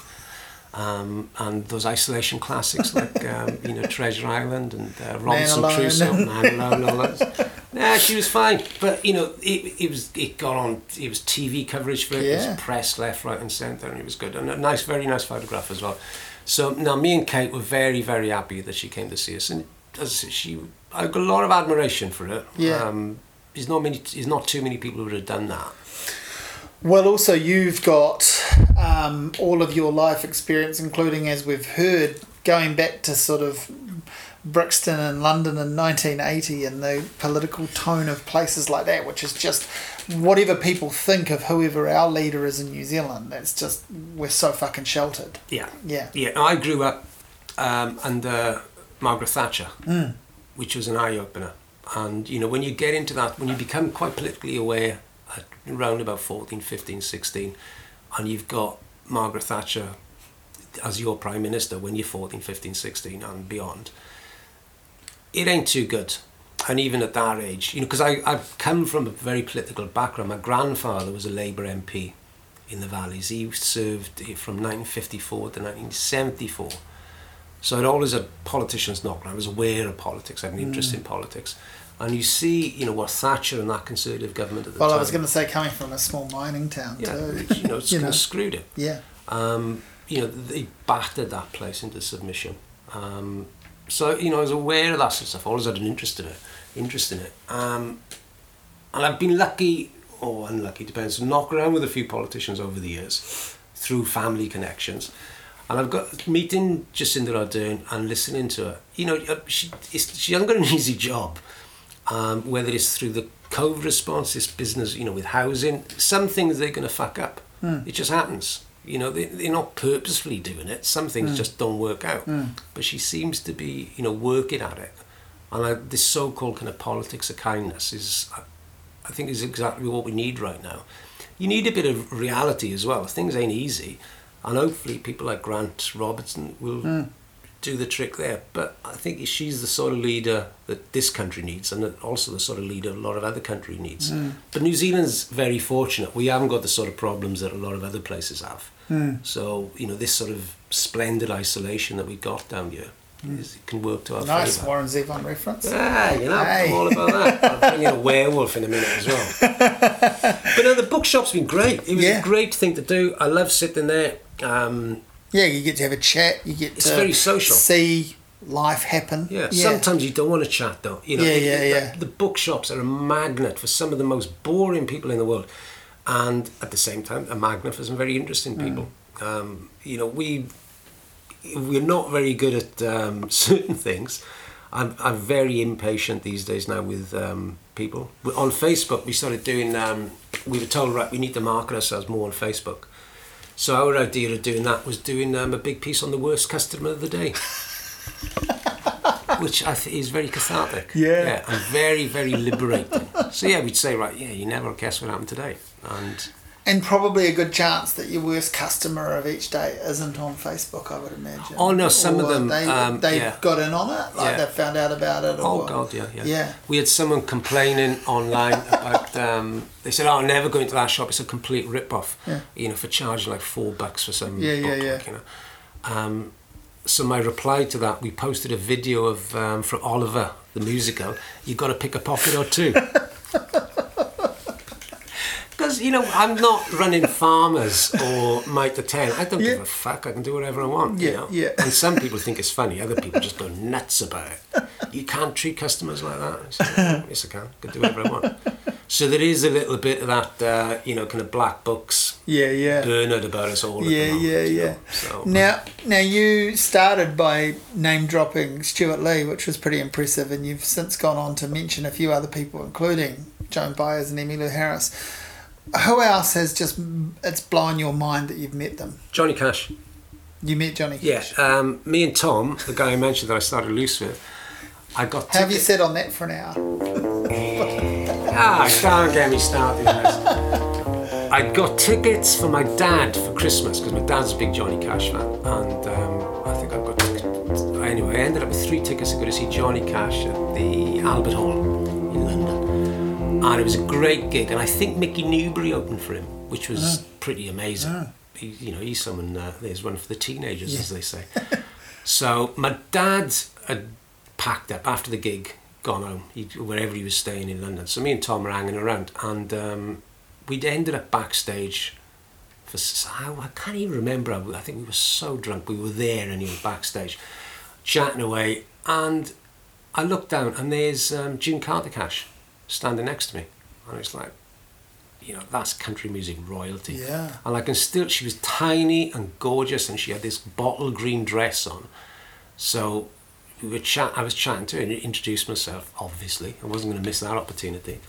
um, and those isolation classics like um, you know Treasure Island and uh, Robinson Crusoe, Man Alone, all that. Nah, she was fine, but you know it, it was it got on. It was TV coverage for it. Yeah. It was press left, right, and centre, and it was good and a nice, very nice photograph as well. So now me and Kate were very, very happy that she came to see us, and as I said, she I got a lot of admiration for her. Yeah. Um, there's not many. There's not too many people who would have done that. Well, also, you've got um, all of your life experience, including, as we've heard, going back to sort of Brixton and London in 1980 and the political tone of places like that, which is just whatever people think of whoever our leader is in New Zealand, that's just, we're so fucking sheltered. Yeah. Yeah. Yeah. I grew up um, under Margaret Thatcher, mm. which was an eye opener. And, you know, when you get into that, when you become quite politically aware around about 14, 15, 16, and you've got Margaret Thatcher as your Prime Minister when you're 14, 15, 16 and beyond, it ain't too good. and even at that age, you know, because I I've come from a very political background. My grandfather was a Labour MP in the valleys. He served from 1954 to 1974. So I'd always had politicians knocking. I was aware of politics. I had an interest mm. in politics. And you see, you know, what Thatcher and that Conservative government at the well, time. Well, I was going to say, coming from a small mining town, yeah, too. you know, it's you know, screwed it. Yeah. Um, you know, they battered that place into submission. Um, so, you know, I was aware of that sort of stuff. I always had an interest in it. Interest in it. Um, and I've been lucky, or unlucky, depends, to knock around with a few politicians over the years through family connections. And I've got meeting Jacinda Ardern and listening to her. You know, uh, she, she hasn't got an easy job um, whether it's through the COVID response, this business, you know, with housing, some things they're going to fuck up. Mm. It just happens. You know, they, they're not purposefully doing it. Some things mm. just don't work out. Mm. But she seems to be, you know, working at it. And I, this so-called kind of politics of kindness is, I think, is exactly what we need right now. You need a bit of reality as well. Things ain't easy. And hopefully people like Grant Robertson will hmm do the trick there. But I think she's the sort of leader that this country needs, and also the sort of leader a lot of other country needs. Mm. But New Zealand's very fortunate. We haven't got the sort of problems that a lot of other places have. Mm. So you know this sort of splendid isolation that we've got down here. Mm. Is, it can work to our nice favour. Warren Zevon reference. Ah, you know, hey. I'm all about that. I'll bring in a werewolf in a minute as well. but no, the bookshop's been great. It was yeah. a great thing to do. I love sitting there. Um, yeah, you get to have a chat. You get it's to very social. See life happen. Yeah. yeah. Sometimes you don't want to chat though. You know, yeah, yeah, it, yeah. The, the bookshops are a magnet for some of the most boring people in the world, and at the same time, a magnet for some very interesting mm. people. Mm. Um, you know, we we're not very good at um, certain things. I'm, I'm very impatient these days now with um, people. On Facebook, we started doing. Um, we were told right, we need to market ourselves more on Facebook. So our idea of doing that was doing um, a big piece on the worst customer of the day. which I think is very cathartic. Yeah. yeah. And very, very liberating. so yeah, we'd say, right, yeah, you never guess what happened today. And and probably a good chance that your worst customer of each day isn't on Facebook, I would imagine. Oh no, some or of them they um, they yeah. got in on it, like yeah. they found out about it. oh god, yeah, yeah, yeah. We had someone complaining online about. Um, they said, "Oh, I'll never go into that shop. It's a complete rip off. Yeah. You know, for charging like four bucks for some yeah, book, yeah, yeah. Like, you know. Um, so my reply to that, we posted a video of um, from Oliver the musical. You've got to pick a pocket or two. You know, I'm not running farmers or Mitre 10. I don't yeah. give a fuck. I can do whatever I want, yeah, you know? Yeah. And some people think it's funny. Other people just go nuts about it. You can't treat customers like that. So, yes, I can. I can do whatever I want. So there is a little bit of that, uh, you know, kind of black books. Yeah, yeah. Bernard about us all. Yeah, moment, yeah, yeah. Know, so. Now, now you started by name dropping Stewart Lee, which was pretty impressive, and you've since gone on to mention a few other people, including Joan Baez and Emmylou Harris who else has just it's blown your mind that you've met them? Johnny Cash. You met Johnny Cash? Yeah, um, me and Tom, the guy I mentioned that I started loose with, I got. Have you sat on that for an hour? ah, can't get me started. I got tickets for my dad for Christmas because my dad's a big Johnny Cash fan, and um, I think I've got. Anyway, I ended up with three tickets to go to see Johnny Cash at the Albert Hall and it was a great gig. And I think Mickey Newbury opened for him, which was oh. pretty amazing. Oh. He, you know, he's someone. Uh, there's one for the teenagers, yeah. as they say. so my dad had packed up after the gig, gone home, he, wherever he was staying in London. So me and Tom were hanging around, and um, we'd ended up backstage. For I can't even remember. I think we were so drunk. We were there anyway, backstage, chatting away, and I looked down, and there's um, June Carter Cash standing next to me. And it's like, you know, that's country music royalty. Yeah. And I can still, she was tiny and gorgeous and she had this bottle green dress on. So we were chat, I was chatting to her and introduced myself, obviously. I wasn't going to miss that opportunity.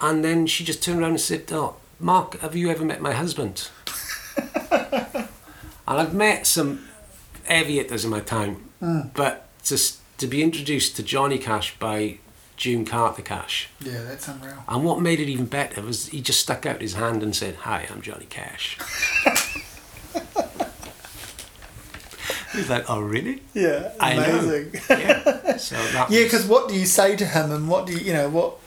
And then she just turned around and said, Oh, Mark, have you ever met my husband? and I've met some aviators in my time, mm. but just to be introduced to Johnny Cash by June Carter Cash. Yeah, that's unreal. And what made it even better was he just stuck out his hand and said, Hi, I'm Johnny Cash. He's like, Oh, really? Yeah, I amazing. Yeah. So yeah, because what do you say to him, and what do you, you know, what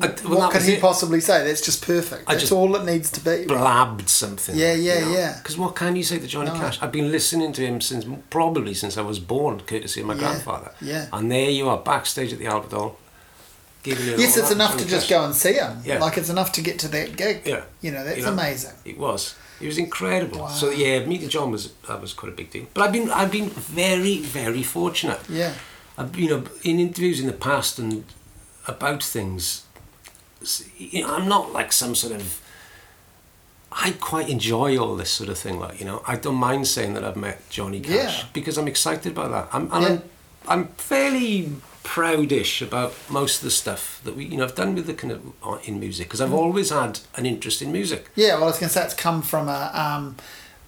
I, well, what could he it. possibly say? That's just perfect. That's all it needs to be. Blabbed something. Yeah, yeah, you know? yeah. Because what can you say to Johnny no. Cash? I've been listening to him since probably since I was born, courtesy of my yeah, grandfather. Yeah. And there you are, backstage at the Albert Hall. Yes, it's enough to just go and see him. Yeah. Like it's enough to get to that gig. Yeah. You know, that's you know, amazing. It was. It was incredible. Wow. So yeah, meeting John was that was quite a big deal. But I've been I've been very very fortunate. Yeah. I've, you know, in interviews in the past and about things, you know, I'm not like some sort of. I quite enjoy all this sort of thing, like you know. I don't mind saying that I've met Johnny Cash yeah. because I'm excited about that. I'm, yeah. I'm, I'm fairly proudish about most of the stuff that we, you know, I've done with the kind of in music because I've mm. always had an interest in music. Yeah, well, I was going to say it's come from a um,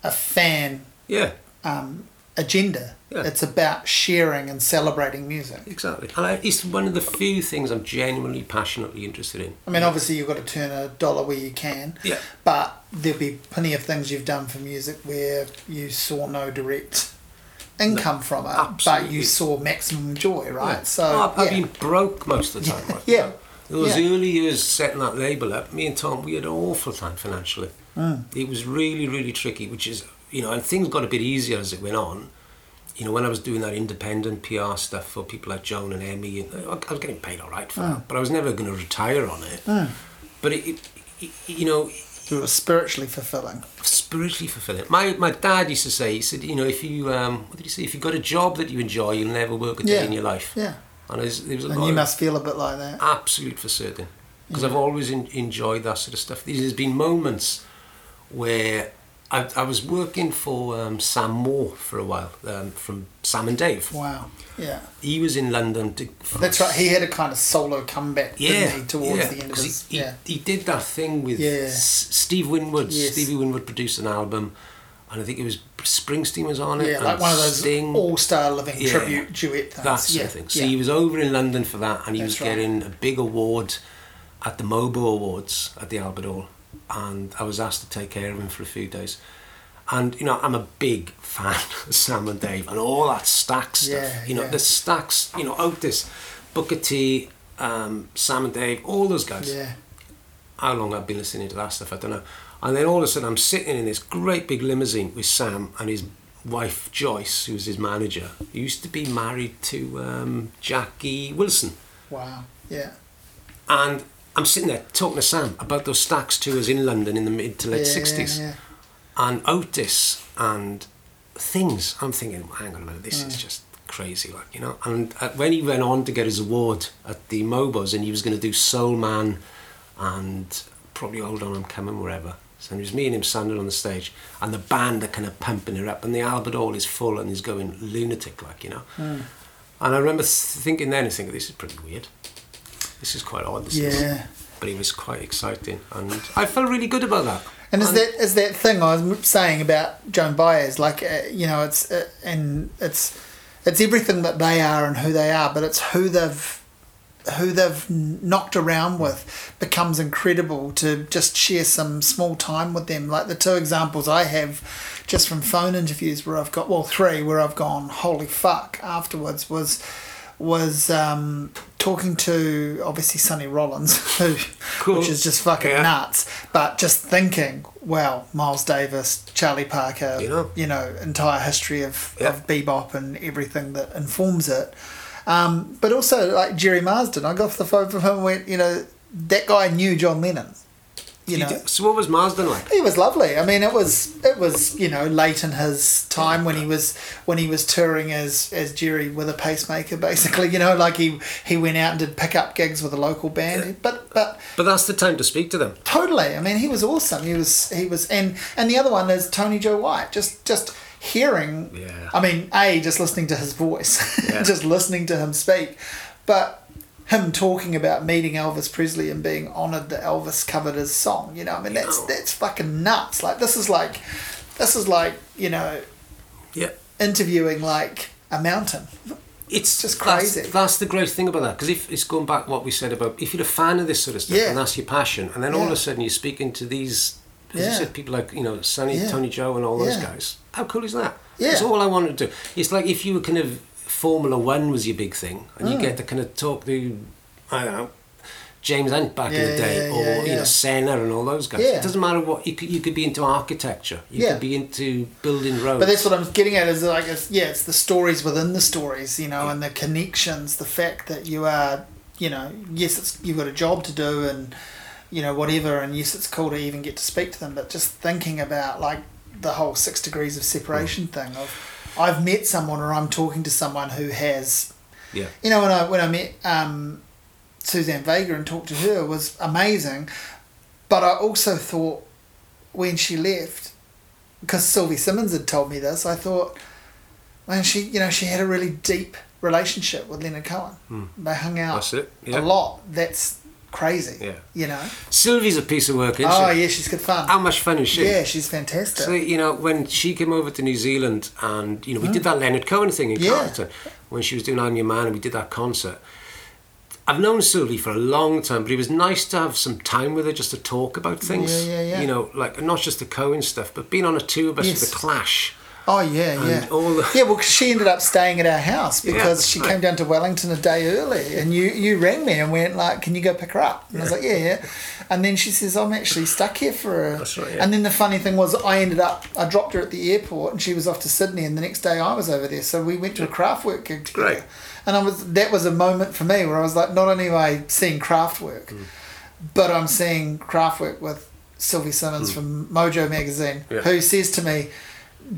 a fan. Yeah. Um, agenda. Yeah. It's about sharing and celebrating music. Exactly. And I, it's one of the few things I'm genuinely passionately interested in. I mean, obviously, you've got to turn a dollar where you can. Yeah. But there'll be plenty of things you've done for music where you saw no direct income no, from it, absolutely. but you saw maximum joy, right? Yeah. So I've, I've been broke most of the time. Right? yeah. Those yeah. early years setting that label up, me and Tom, we had an awful time financially. Mm. It was really, really tricky, which is, you know, and things got a bit easier as it went on. You know, when I was doing that independent PR stuff for people like Joan and Emmy, and I was getting paid all right for mm. that, but I was never going to retire on it. Mm. But it, it, it, you know, it was spiritually fulfilling. Spiritually fulfilling. My my dad used to say, he said, you know, if you um, what did he say? If you've got a job that you enjoy, you'll never work a day yeah. in your life. Yeah. And, was and you must feel a bit like that. Absolute for certain, because yeah. I've always in, enjoyed that sort of stuff. There's been moments where I, I was working for um, Sam Moore for a while um, from Sam and Dave. Wow. Yeah. He was in London. To, That's right. He had a kind of solo comeback. Yeah. He, towards yeah, the end of his. He, yeah. He, did that thing with yeah. S- Steve Winwood. Yes. Stevie Winwood produced an album, and I think it was Springsteen was on it. Yeah, like one of those all-star living yeah, tribute duet things. That sort yeah. of thing. So he was over in London for that, and he That's was getting a big award at the Mobo Awards at the Albert Hall, and I was asked to take care of him for a few days and you know I'm a big fan of Sam and Dave and all that Stax stuff. Yeah, you know yeah. the Stax, you know Otis, Booker T, um, Sam and Dave, all those guys. Yeah. How long I've been listening to that stuff, I don't know. And then all of a sudden I'm sitting in this great big limousine with Sam and his wife Joyce, who's his manager. He used to be married to um, Jackie Wilson. Wow. Yeah. And I'm sitting there talking to Sam about those Stax tours in London in the mid to late yeah, 60s. Yeah, and Otis and things. I'm thinking, hang on a minute, this mm. is just crazy, like you know. And uh, when he went on to get his award at the Mobos, and he was going to do Soul Man and probably Hold On I'm Coming wherever. So it was me and him standing on the stage, and the band are kind of pumping it up, and the Albert Hall is full, and he's going lunatic, like you know. Mm. And I remember thinking then, I thinking this is pretty weird. This is quite odd. This yeah. Is. But it was quite exciting, and I felt really good about that. And is that is that thing I was saying about Joan Baez? Like, uh, you know, it's uh, and it's it's everything that they are and who they are, but it's who they've who they've knocked around with becomes incredible to just share some small time with them. Like the two examples I have just from phone interviews where I've got well three where I've gone holy fuck afterwards was was um, talking to obviously Sonny Rollins, who, cool. which is just fucking yeah. nuts. But just thinking, wow, Miles Davis, Charlie Parker, you know, you know entire history of, yeah. of bebop and everything that informs it. Um, but also like Gerry Marsden, I got off the phone from him and went, you know, that guy knew John Lennon you know. So what was Marsden like? He was lovely. I mean, it was it was you know late in his time when he was when he was touring as as Jerry with a pacemaker, basically. You know, like he he went out and did pickup gigs with a local band. Yeah. But but but that's the time to speak to them. Totally. I mean, he was awesome. He was he was and and the other one is Tony Joe White. Just just hearing. Yeah. I mean, a just listening to his voice, yeah. just listening to him speak, but him talking about meeting Elvis Presley and being honoured that Elvis covered his song. You know, I mean that's that's fucking nuts. Like this is like, this is like you know, yeah, interviewing like a mountain. It's just crazy. That's, that's the great thing about that because if it's going back what we said about if you're a fan of this sort of stuff yeah. and that's your passion, and then all of a sudden you're speaking to these, as yeah. you said, people like you know Sonny, yeah. Tony Joe, and all those guys. How cool is that? Yeah. That's all I wanted to do. It's like if you were kind of Formula One was your big thing, and mm. you get to kind of talk to, I don't know, James Hunt back yeah, in the day, yeah, or yeah, you know Senna and all those guys. It doesn't matter what you could. You could be into architecture. You could be into building roads. But that's what I'm getting at. Is like, it's, yeah, it's the stories within the stories, you know, and the connections. The fact that you are, you know, yes, it's you've got a job to do, and you know whatever, and yes, it's cool to even get to speak to them. But just thinking about like the whole six degrees of separation mm. thing of I've met someone or I'm talking to someone who has yeah you know when I when I met um, Suzanne Vega and talked to her was amazing but I also thought when she left because Sylvie Simmons had told me this I thought man she you know she had a really deep relationship with Leonard Cohen mm. they hung out yeah. a lot that's crazy. Yeah. You know. Sylvie's a piece of work, isn't she? oh, she? yeah, she's good fun. How much fun is she? Yeah, she's fantastic. So, you know, when she came over to New Zealand and, you know, we mm. did that Leonard Cohen thing in yeah. Carterton when she was doing I'm Your Man and we did that concert. I've known Sylvie for a long time, but it was nice to have some time with her just to talk about things. Yeah, yeah, yeah. You know, like not just the Cohen stuff, but being on a tour bus yes. with the Clash Oh yeah, yeah, the... yeah. Well, she ended up staying at our house because yeah, she right. came down to Wellington a day early, and you you rang me and went like, "Can you go pick her up?" And yeah. I was like, "Yeah, yeah." And then she says, "I'm actually stuck here for a." Right. Yeah. And then the funny thing was, I ended up I dropped her at the airport, and she was off to Sydney, and the next day I was over there, so we went to a Kraftwerk gig together. Great. And I was that was a moment for me where I was like, not only am I seeing Kraftwerk, mm. but I'm seeing Kraftwerk with Sylvie Simmons mm. from Mojo magazine, who says to me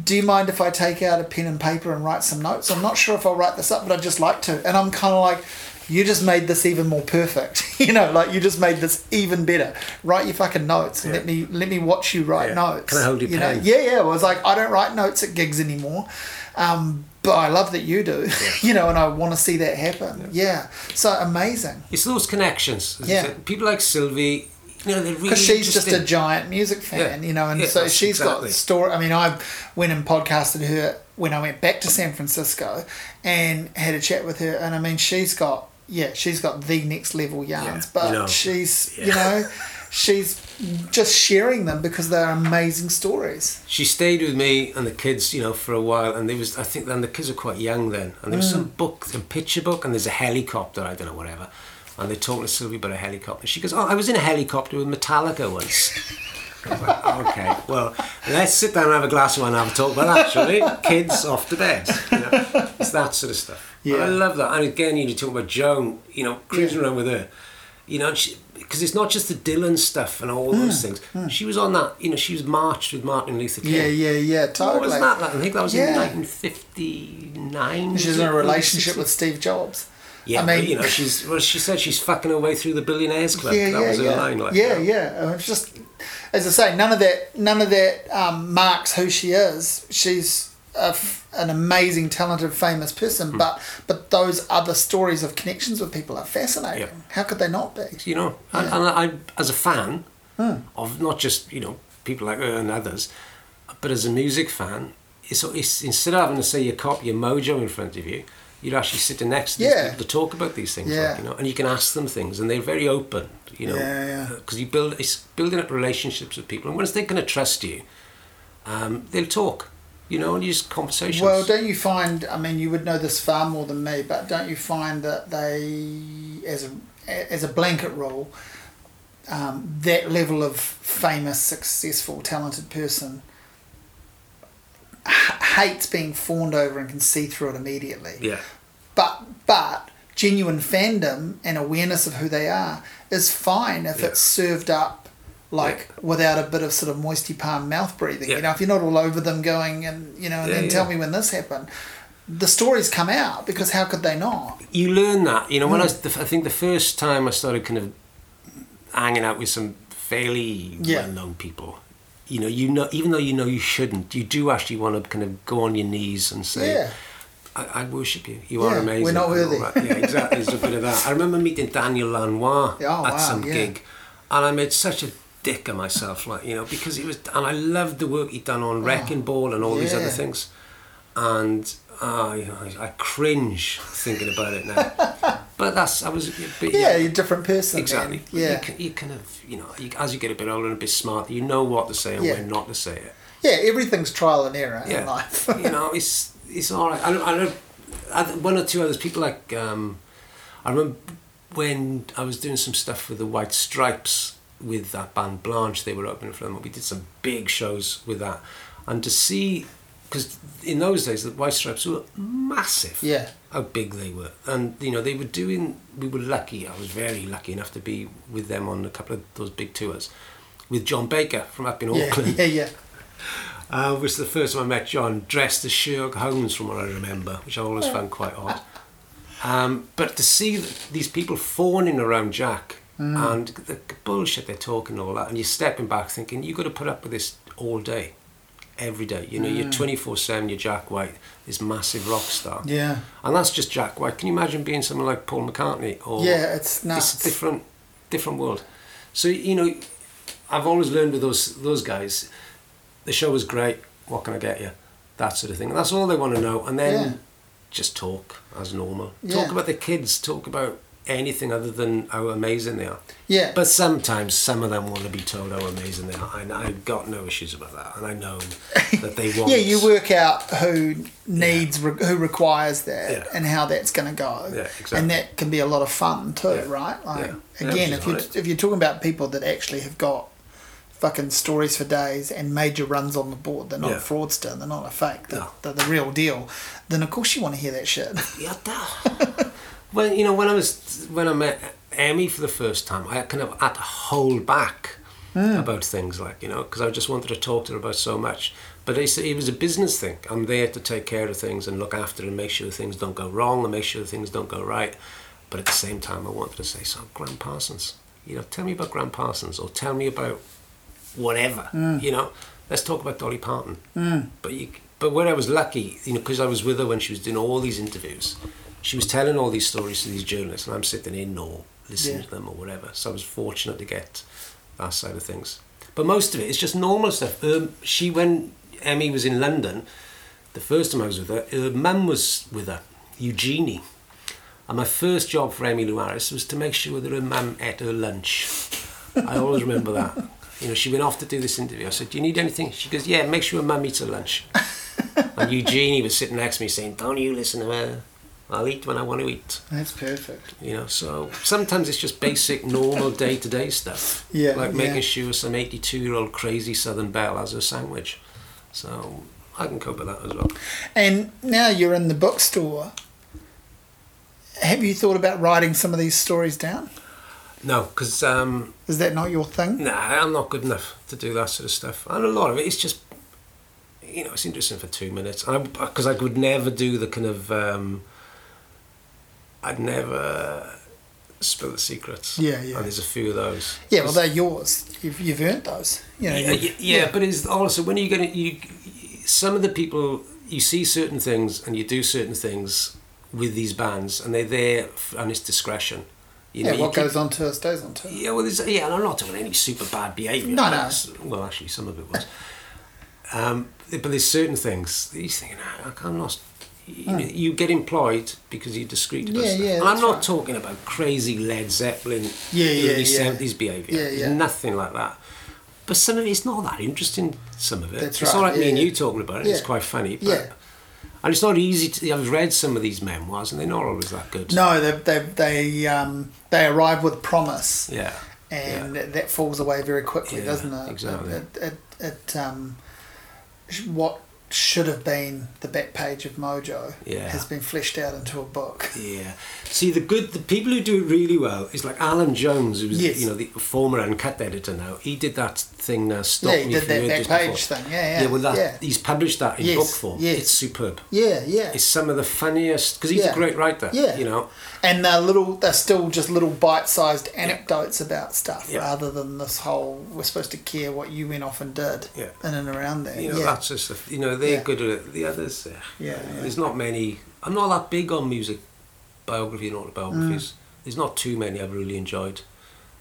do you mind if I take out a pen and paper and write some notes? I'm not sure if I'll write this up, but I'd just like to. And I'm kind of like, you just made this even more perfect. you know, like you just made this even better. Write your fucking notes. Yeah. Let me let me watch you write yeah. notes. Can I hold your you pen? Know? Yeah, yeah. I was like, I don't write notes at gigs anymore. Um, but I love that you do, yeah. you know, and I want to see that happen. Yeah. So amazing. It's those connections. Yeah. People like Sylvie, you know, because really she's just a giant music fan, yeah. you know, and yeah, so she's exactly. got story. I mean, I went and podcasted her when I went back to San Francisco, and had a chat with her, and I mean, she's got yeah, she's got the next level yarns, yeah, but you know, she's you know. she's just sharing them because they're amazing stories. She stayed with me and the kids, you know, for a while, and there was I think then the kids were quite young then, and there was mm. some book, some picture book, and there's a helicopter, I don't know whatever, and they're talking to Sylvie about a helicopter. She goes, "Oh, I was in a helicopter with Metallica once." Like, okay, well, let's sit down and have a glass of wine and have a talk about that, shall we? Kids off to bed. You know? It's that sort of stuff. Yeah. I love that. And again, you talk about Joan, you know, cruising yeah. around with her. You know, because it's not just the Dylan stuff and all mm. those things. Mm. She was on that, you know, she was marched with Martin Luther King. Yeah, yeah, yeah, totally. What was that? I think that was yeah. in 1959. She's in a relationship with Steve Jobs. Yeah, I mean, but, you know, she's well. She said she's fucking her way through the billionaires club. Yeah, that yeah, was her yeah. line. Like, yeah, yeah. It's just, as I say, none of that, none of that um, marks who she is. She's a, an amazing, talented, famous person. Hmm. But but those other stories of connections with people are fascinating. Yeah. How could they not be? You know, yeah. and, and I, as a fan hmm. of not just you know people like her and others, but as a music fan, it's, it's instead of having to say your cop your mojo in front of you you're actually sitting next to yeah. people to talk about these things, yeah. like, you know, and you can ask them things, and they're very open, you know, because yeah, you build it's building up relationships with people, and once they're going to trust you, um, they'll talk, you know, and use conversations. Well, don't you find? I mean, you would know this far more than me, but don't you find that they, as a as a blanket rule, um, that level of famous, successful, talented person hates being fawned over and can see through it immediately. Yeah. But but genuine fandom and awareness of who they are is fine if yeah. it's served up like yeah. without a bit of sort of moisty palm mouth breathing. Yeah. You know, if you're not all over them going and you know, and then tell me when this happened. The stories come out because how could they not? You learn that. You know, when mm. I, I think the first time I started kind of hanging out with some fairly well-known people you know, you know, even though you know you shouldn't, you do actually want to kind of go on your knees and say, yeah. I, I worship you. You yeah, are amazing. We're not worthy. Yeah, exactly. There's a bit of that. I remember meeting Daniel Lanois oh, at wow, some yeah. gig, and I made such a dick of myself, like you know, because he was, and I loved the work he'd done on oh, Wrecking Ball and all these other things, and ah, I, I cringe thinking about it now. but that's I was. But, yeah, yeah, you're a different person. Exactly. Yeah. You, you, kind of you know you, as you get a bit older and a bit smarter, you know what to say and yeah. when not to say it. Yeah, everything's trial and error yeah. in life. you know, it's it's all right. I, don't, I know one or two others. People like um, I remember when I was doing some stuff with the White Stripes with that band Blanche. They were opening for them. We did some big shows with that, and to see because in those days the White Stripes were massive. Yeah. How big they were, and you know they were doing. We were lucky. I was very lucky enough to be with them on a couple of those big tours, with John Baker from up in yeah, Auckland. Yeah, yeah. Uh, was the first time I met John, dressed as Sherlock Holmes, from what I remember, which I always found quite odd. Um, but to see these people fawning around Jack mm. and the bullshit they're talking and all that, and you're stepping back thinking, you've got to put up with this all day, every day. You know, mm. you're 24 7, you're Jack White, this massive rock star. Yeah. And that's just Jack White. Can you imagine being someone like Paul McCartney? Or yeah, it's nuts. It's a different, different world. So, you know, I've always learned with those those guys the show was great. What can I get you? That sort of thing. And that's all they want to know. And then yeah. just talk as normal. Yeah. Talk about the kids. Talk about anything other than how amazing they are. Yeah. But sometimes some of them want to be told how amazing they are. And I've got no issues about that. And I know that they want. yeah, you work out who needs, yeah. re- who requires that, yeah. and how that's going to go. Yeah, exactly. And that can be a lot of fun too, right? Like again, if you if you're talking about people that actually have got fucking stories for days and major runs on the board. They're not yeah. a fraudster. They're not a fake. They're, no. they're, the real deal. Then of course you want to hear that shit. Yeah. when you know when I was when I met Emmy for the first time, I kind of had to hold back mm. about things like you know because I just wanted to talk to her about so much. But it was a business thing. I'm there to take care of things and look after and make sure things don't go wrong and make sure things don't go right. But at the same time, I wanted to say, so Gram Parsons, you know, tell me about Gram Parsons or tell me about whatever. Mm. You know, let's talk about Dolly Parton. Mm. But you, but when I was lucky, you know, because I was with her when she was doing all these interviews, she was telling all these stories to these journalists, and I'm sitting in or listening yeah. to them or whatever. So I was fortunate to get that side of things. But most of it is just normal stuff. Um, she, when Emmy was in London, the first time I was with her, her mum was with her, Eugenie. And my first job for Emmylou Harris was to make sure that her mum ate her lunch. I always remember that you know, she went off to do this interview. I said, Do you need anything? She goes, Yeah, make sure mum eats her lunch. and Eugenie was sitting next to me saying, Don't you listen to her. I'll eat when I want to eat. That's perfect. You know, so sometimes it's just basic, normal day to day stuff. Yeah. Like making yeah. sure some 82 year old crazy Southern Belle has a sandwich. So I can cope with that as well. And now you're in the bookstore. Have you thought about writing some of these stories down? No, because um, is that not your thing? Nah, I'm not good enough to do that sort of stuff. And a lot of it is just, you know, it's interesting for two minutes. Because I, I, would never do the kind of, um, I'd never spill the secrets. Yeah, yeah. And there's a few of those. Yeah, well, they're yours. You've, you've earned those. You know, yeah, yeah, yeah, but it's also when are you get it, you, some of the people you see certain things and you do certain things with these bands, and they're there on its discretion you yeah, know, what goes on to stays on to Yeah, well, there's, yeah, and I'm not doing any super bad behaviour. No, no. Well, actually, some of it was. um, but there's certain things that you think, no, I'm not. You, know, you get employed because you're discreet about yeah, stuff. Yeah, I'm not right. talking about crazy Led Zeppelin yeah, yeah, early yeah. 70s behaviour. Yeah, yeah. Nothing like that. But some of it's not that interesting, some of it. That's it's right. like yeah, me and you talking about it. Yeah. It's quite funny. But Yeah. And it's not easy to. I've read some of these memoirs, and they're not always that good. No, they they they um they arrive with promise. Yeah. And yeah. that falls away very quickly, Yeah, doesn't it? exactly. It, it, it, it um, what should have been the back page of Mojo Yeah. has been fleshed out into a book. Yeah. See, the good, the people who do it really well is like Allan Jones, who's Yes. you know the former uncut editor now. He did that thing. Uh, Stop yeah, he did that back page Before. thing. Yeah, yeah. well, that yeah. he's published that in Yes, book form. yes. It's superb. Yeah, yeah. It's some of the funniest because he's Yeah. a great writer. Yeah. You know. and they're little they're still just little bite-sized anecdotes about stuff Yeah. rather than this whole we're supposed to care what you went off and did Yeah. in and around there You know, yeah that's just the, you know they're Yeah. good at it. The others, uh, Yeah, yeah. There's not many. I'm not that big on music biography and autobiographies. Mm. There's not too many I've really enjoyed.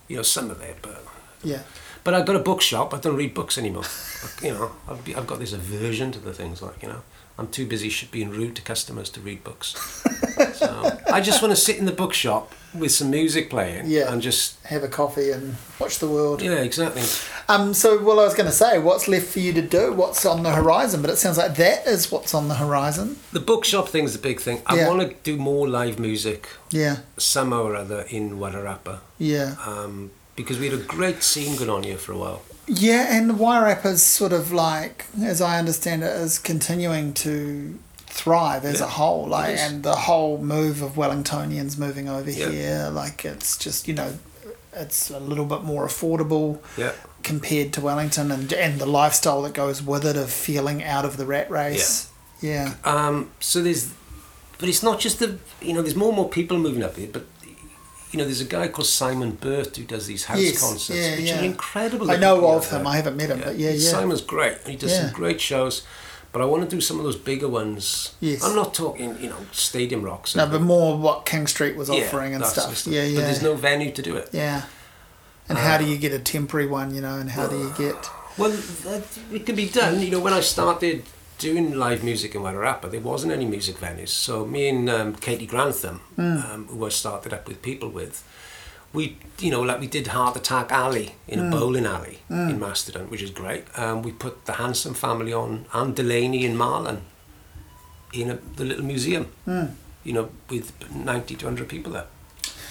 You know, some of it, but yeah But I've got a bookshop. I don't read books anymore. you know, I've, I've got this aversion to the things like you know. I'm too busy being rude to customers to read books. so I just want to sit in the bookshop with some music playing yeah. and just have a coffee and watch the world. Yeah, exactly. Um, so, well, I was going to say, what's left for you to do? What's on the horizon? But it sounds like that is what's on the horizon. The bookshop thing's the big thing. I Yeah. want to do more live music Yeah, somehow or other in Wairarapa. yeah. Um, because we had a great scene going on here for a while. Yeah, and Wairarapa's sort of like, as I understand it, is continuing to thrive as Yeah, a whole. Like, and the whole move of Wellingtonians moving over Yeah. here, like it's just you know, it's a little bit more affordable Yeah. compared to Wellington, and and the lifestyle that goes with it of feeling out of the rat race. Yeah, Um, so there's, but it's not just the, you know, there's more and more people moving up here, but, you know, there's a guy called Simon Burt who does these house Yes, concerts, yeah, which yeah. are incredible. I know of him. I haven't met him, but yeah, yeah. Simon's great. He does Yeah. some great shows, but I want to do some of those bigger ones. Yes. I'm not talking, you know, stadium rocks. no, but more what King Street was Yeah, offering and stuff. Yeah, yeah. But there's no venue to do it. Yeah. And how do uh, you get a temporary one, you know, and how do you get. Well, that, it can be done. You know, when I started doing live music in Wairarapa, there wasn't any music venues. So me and um, Katie Grantham, um, who I started up with people with, we, you know, like we did Heart Attack Alley in a bowling alley in Masterton, which is great. Um, we put the Handsome family on and Delaney in Marlon in a, the little museum, you know, with 90 to 100 people there.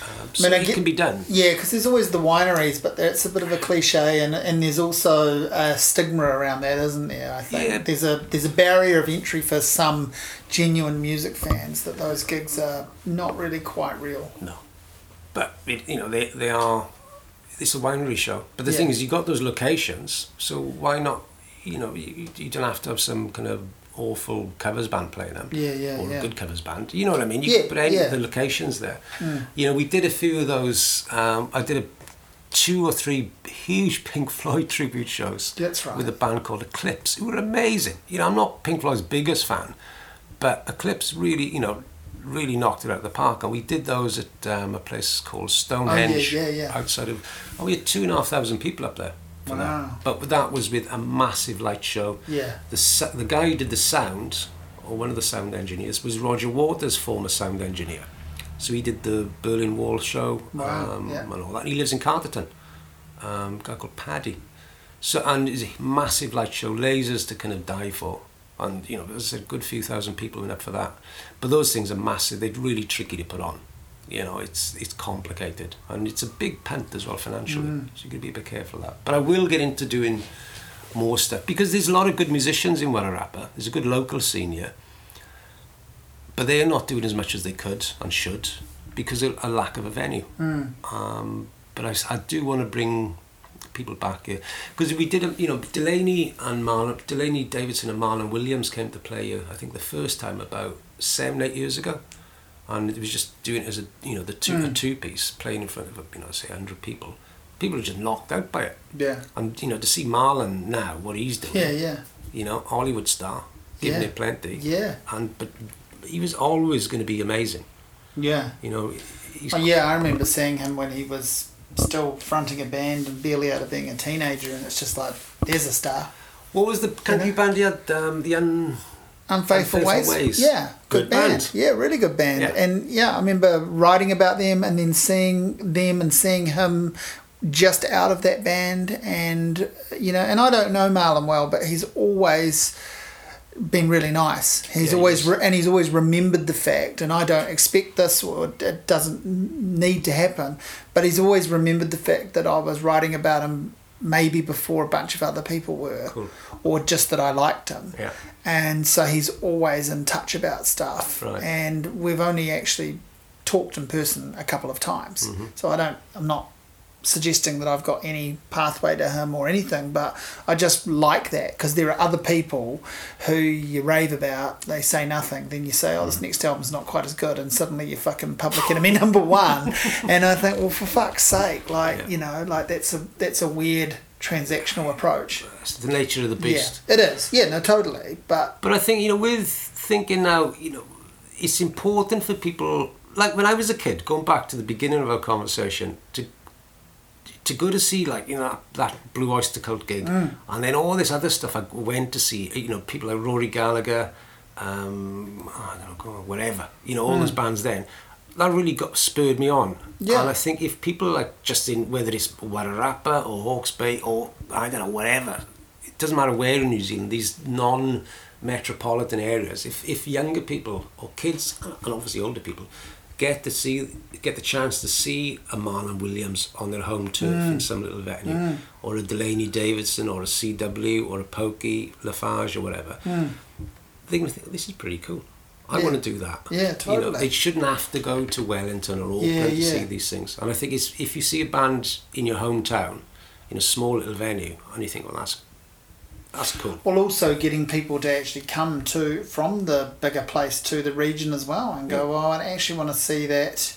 Um, so mean, I it get- can be done. Yeah, because there's always the wineries, but that's a bit of a cliche, and, and there's also a stigma around that, isn't there? I think Yeah. there's a there's a barrier of entry for some genuine music fans that those gigs are not really quite real. No. But, it, you know, they, they are, it's a winery show. But the Yeah. thing is, you got those locations, so why not, you know, you, you don't have to have some kind of awful covers band playing them. Yeah, yeah, Or yeah. a good covers band. You know what I mean? You Yeah, can put any yeah. of the locations there. You know, we did a few of those, um, I did a two or three huge Pink Floyd tribute shows. That's right. With a band called Eclipse, who were amazing. You know, I'm not Pink Floyd's biggest fan, but Eclipse really, you know, really knocked it out of the park. And we did those at um, a place called Stonehenge, Oh, yeah, yeah. outside of. Oh, we had two and a half thousand people up there for Wow. that. But that was with a massive light show. Yeah. The the guy who did the sound, or one of the sound engineers, was Roger Waters' former sound engineer. So he did the Berlin Wall show Wow, um, yeah. and all that. And he lives in Carterton. Um, a guy called Paddy. So and it's a massive light show, lasers to kind of die for. And you know, there's a good few thousand people went up for that. But those things are massive. They're really tricky to put on. You know, it's it's complicated and it's a big punt as well financially. Mm. So you got to be a bit careful of that. But I will get into doing more stuff because there's a lot of good musicians in Wairarapa. There's a good local scene here. But they're not doing as much as they could and should because of a lack of a venue. Hmm. Um, but I, I do want to bring people back here because we did, a, you know, Delaney and Marlon, Delaney Davidson and Marlon Williams came to play here. I think the first time about seven, eight years ago, and it was just doing it as a, you know, the two a two piece playing in front of, you know, say hundred people. People are just knocked out by it, Yeah. and you know, to see Marlon now what he's doing, Yeah, yeah. you know, Hollywood star, giving Yeah. it plenty, Yeah. and but he was always going to be amazing. Yeah. You know, Oh, yeah, I remember seeing him when he was still fronting a band and barely out of being a teenager, and it's just like, there's a star. What was the country band he had? Um, the un. Unfaithful, Unfaithful Ways. Ways. Yeah, good, Good band. band. Yeah, really good band. Yeah. And yeah, I remember writing about them and then seeing them and seeing him just out of that band. And, you know, and I don't know Marlon well, but he's always been really nice. He's Yeah, always, re- and he's always remembered the fact, and I don't expect this or it doesn't need to happen, but he's always remembered the fact that I was writing about him maybe before a bunch of other people were, Cool. or just that I liked him Yeah. and so he's always in touch about stuff Right. and we've only actually talked in person a couple of times Mm-hmm. so i don't i'm not suggesting that i've got any pathway to him or anything but i just like that because there are other people who you rave about they say nothing then you say oh Mm. this next album's not quite as good and suddenly you're fucking public enemy number one and i think well for fuck's sake like Yeah. you know like that's a that's a weird transactional approach It's the nature of the beast. yeah it is yeah no totally but But I think you know, with thinking now, you know, it's important for people. Like when I was a kid, going back to the beginning of our conversation, to to go to see like you know that, that Blue Oyster Cult gig, and then all this other stuff I went to see. You know, people like Rory Gallagher, um, I don't know, whatever. You know, all those bands then. that really got spurred me on. Yeah. And I think if people like just in whether it's Wairarapa or Hawke's Bay or I don't know whatever, it doesn't matter where in New Zealand. These non metropolitan areas, if, if younger people or kids and obviously older people get to see get the chance to see a Marlon Williams on their home turf mm. in some little venue, mm. or a Delaney Davidson, or a CW, or a Pokey LaFarge, or whatever, mm. they're going to think this is pretty cool. I yeah. want to do that. Yeah, totally. You know, they shouldn't have to go to Wellington or Auckland yeah, yeah. to see these things. And I think it's if you see a band in your hometown, in a small little venue, and you think, well, that's that's cool. Well, also getting people to actually come to from the bigger place to the region as well, and go, yeah. oh, I actually want to see that.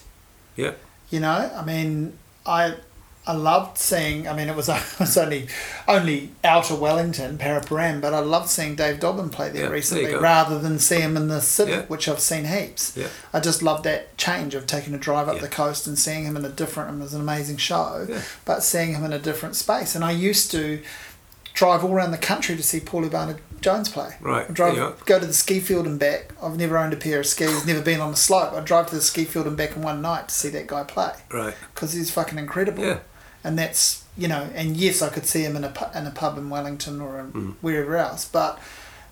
Yeah. You know, I mean, I I loved seeing. I mean, it was it was only only outer Wellington, Paraparaumu, but I loved seeing Dave Dobbin play there yeah, recently, there rather than see him in the city, yeah. which I've seen heaps. Yeah. I just loved that change of taking a drive up the coast and seeing him in a different. It was an amazing show, but seeing him in a different space. And I used to drive all around the country to see Paul Ubana Jones play. Right. I drive, go to the ski field and back. I've never owned a pair of skis, never been on a slope. I drive to the ski field and back in one night to see that guy play. Right. Because he's fucking incredible. Yeah. And that's you know, and yes, I could see him in a in a pub in Wellington or mm. wherever else, but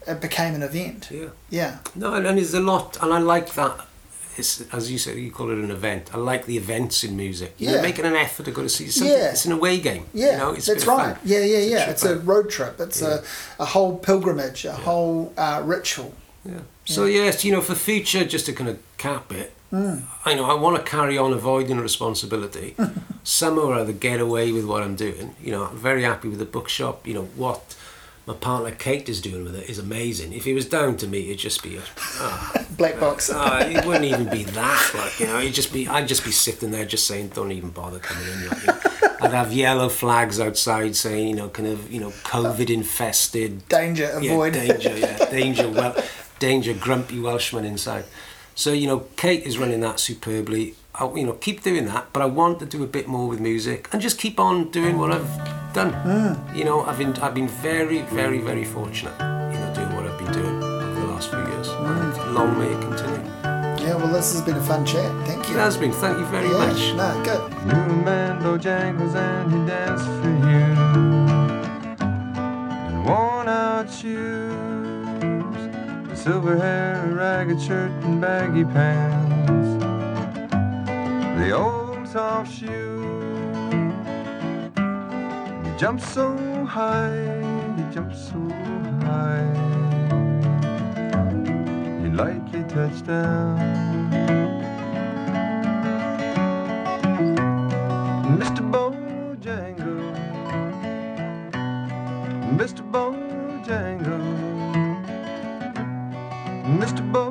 it became an event. Yeah. Yeah. No, and, and there's a lot, and I like that it's as you said, you call it an event. I like the events in music. Yeah. You're making an effort to go to see something. Yeah. It's an away game. Yeah, you know, it's that's right. Yeah, yeah, it's yeah. A it's a road trip. It's yeah. a, a whole pilgrimage, a yeah. whole uh, ritual. Yeah. So yes, you know, for future, just to kind of cap it, mm. I know I want to carry on avoiding responsibility. Somehow or other, get away with what I'm doing. You know, I'm very happy with the bookshop. You know what my partner Kate is doing with it is amazing. If it was down to me, it'd just be a oh, black box. Uh, it wouldn't even be that. Like you know, it'd just be I'd just be sitting there just saying, "Don't even bother coming in." Like. I'd have yellow flags outside saying, you know, kind of, you know, COVID infested. Danger, avoid. Yeah, danger, yeah, danger. Well, danger, grumpy Welshman inside. So you know, Kate is running that superbly. I, you know, keep doing that, but I want to do a bit more with music and just keep on doing what I've done. Mm. You know, I've been I've been very, very, very fortunate. You know, doing what I've been doing over the last few years. Mm. long may it continue. Yeah, well, this has been a fun chat. Thank you. It has been. Thank you very yeah, much. No, good. New man Bojangles and he danced for you. In worn out shoes, silver hair, a ragged shirt, and baggy pants the old soft shoe. You jump so high, you jump so high. You lightly touch down. Mr. Bojangle, Mr. Bojangle, Mr. Bojangle.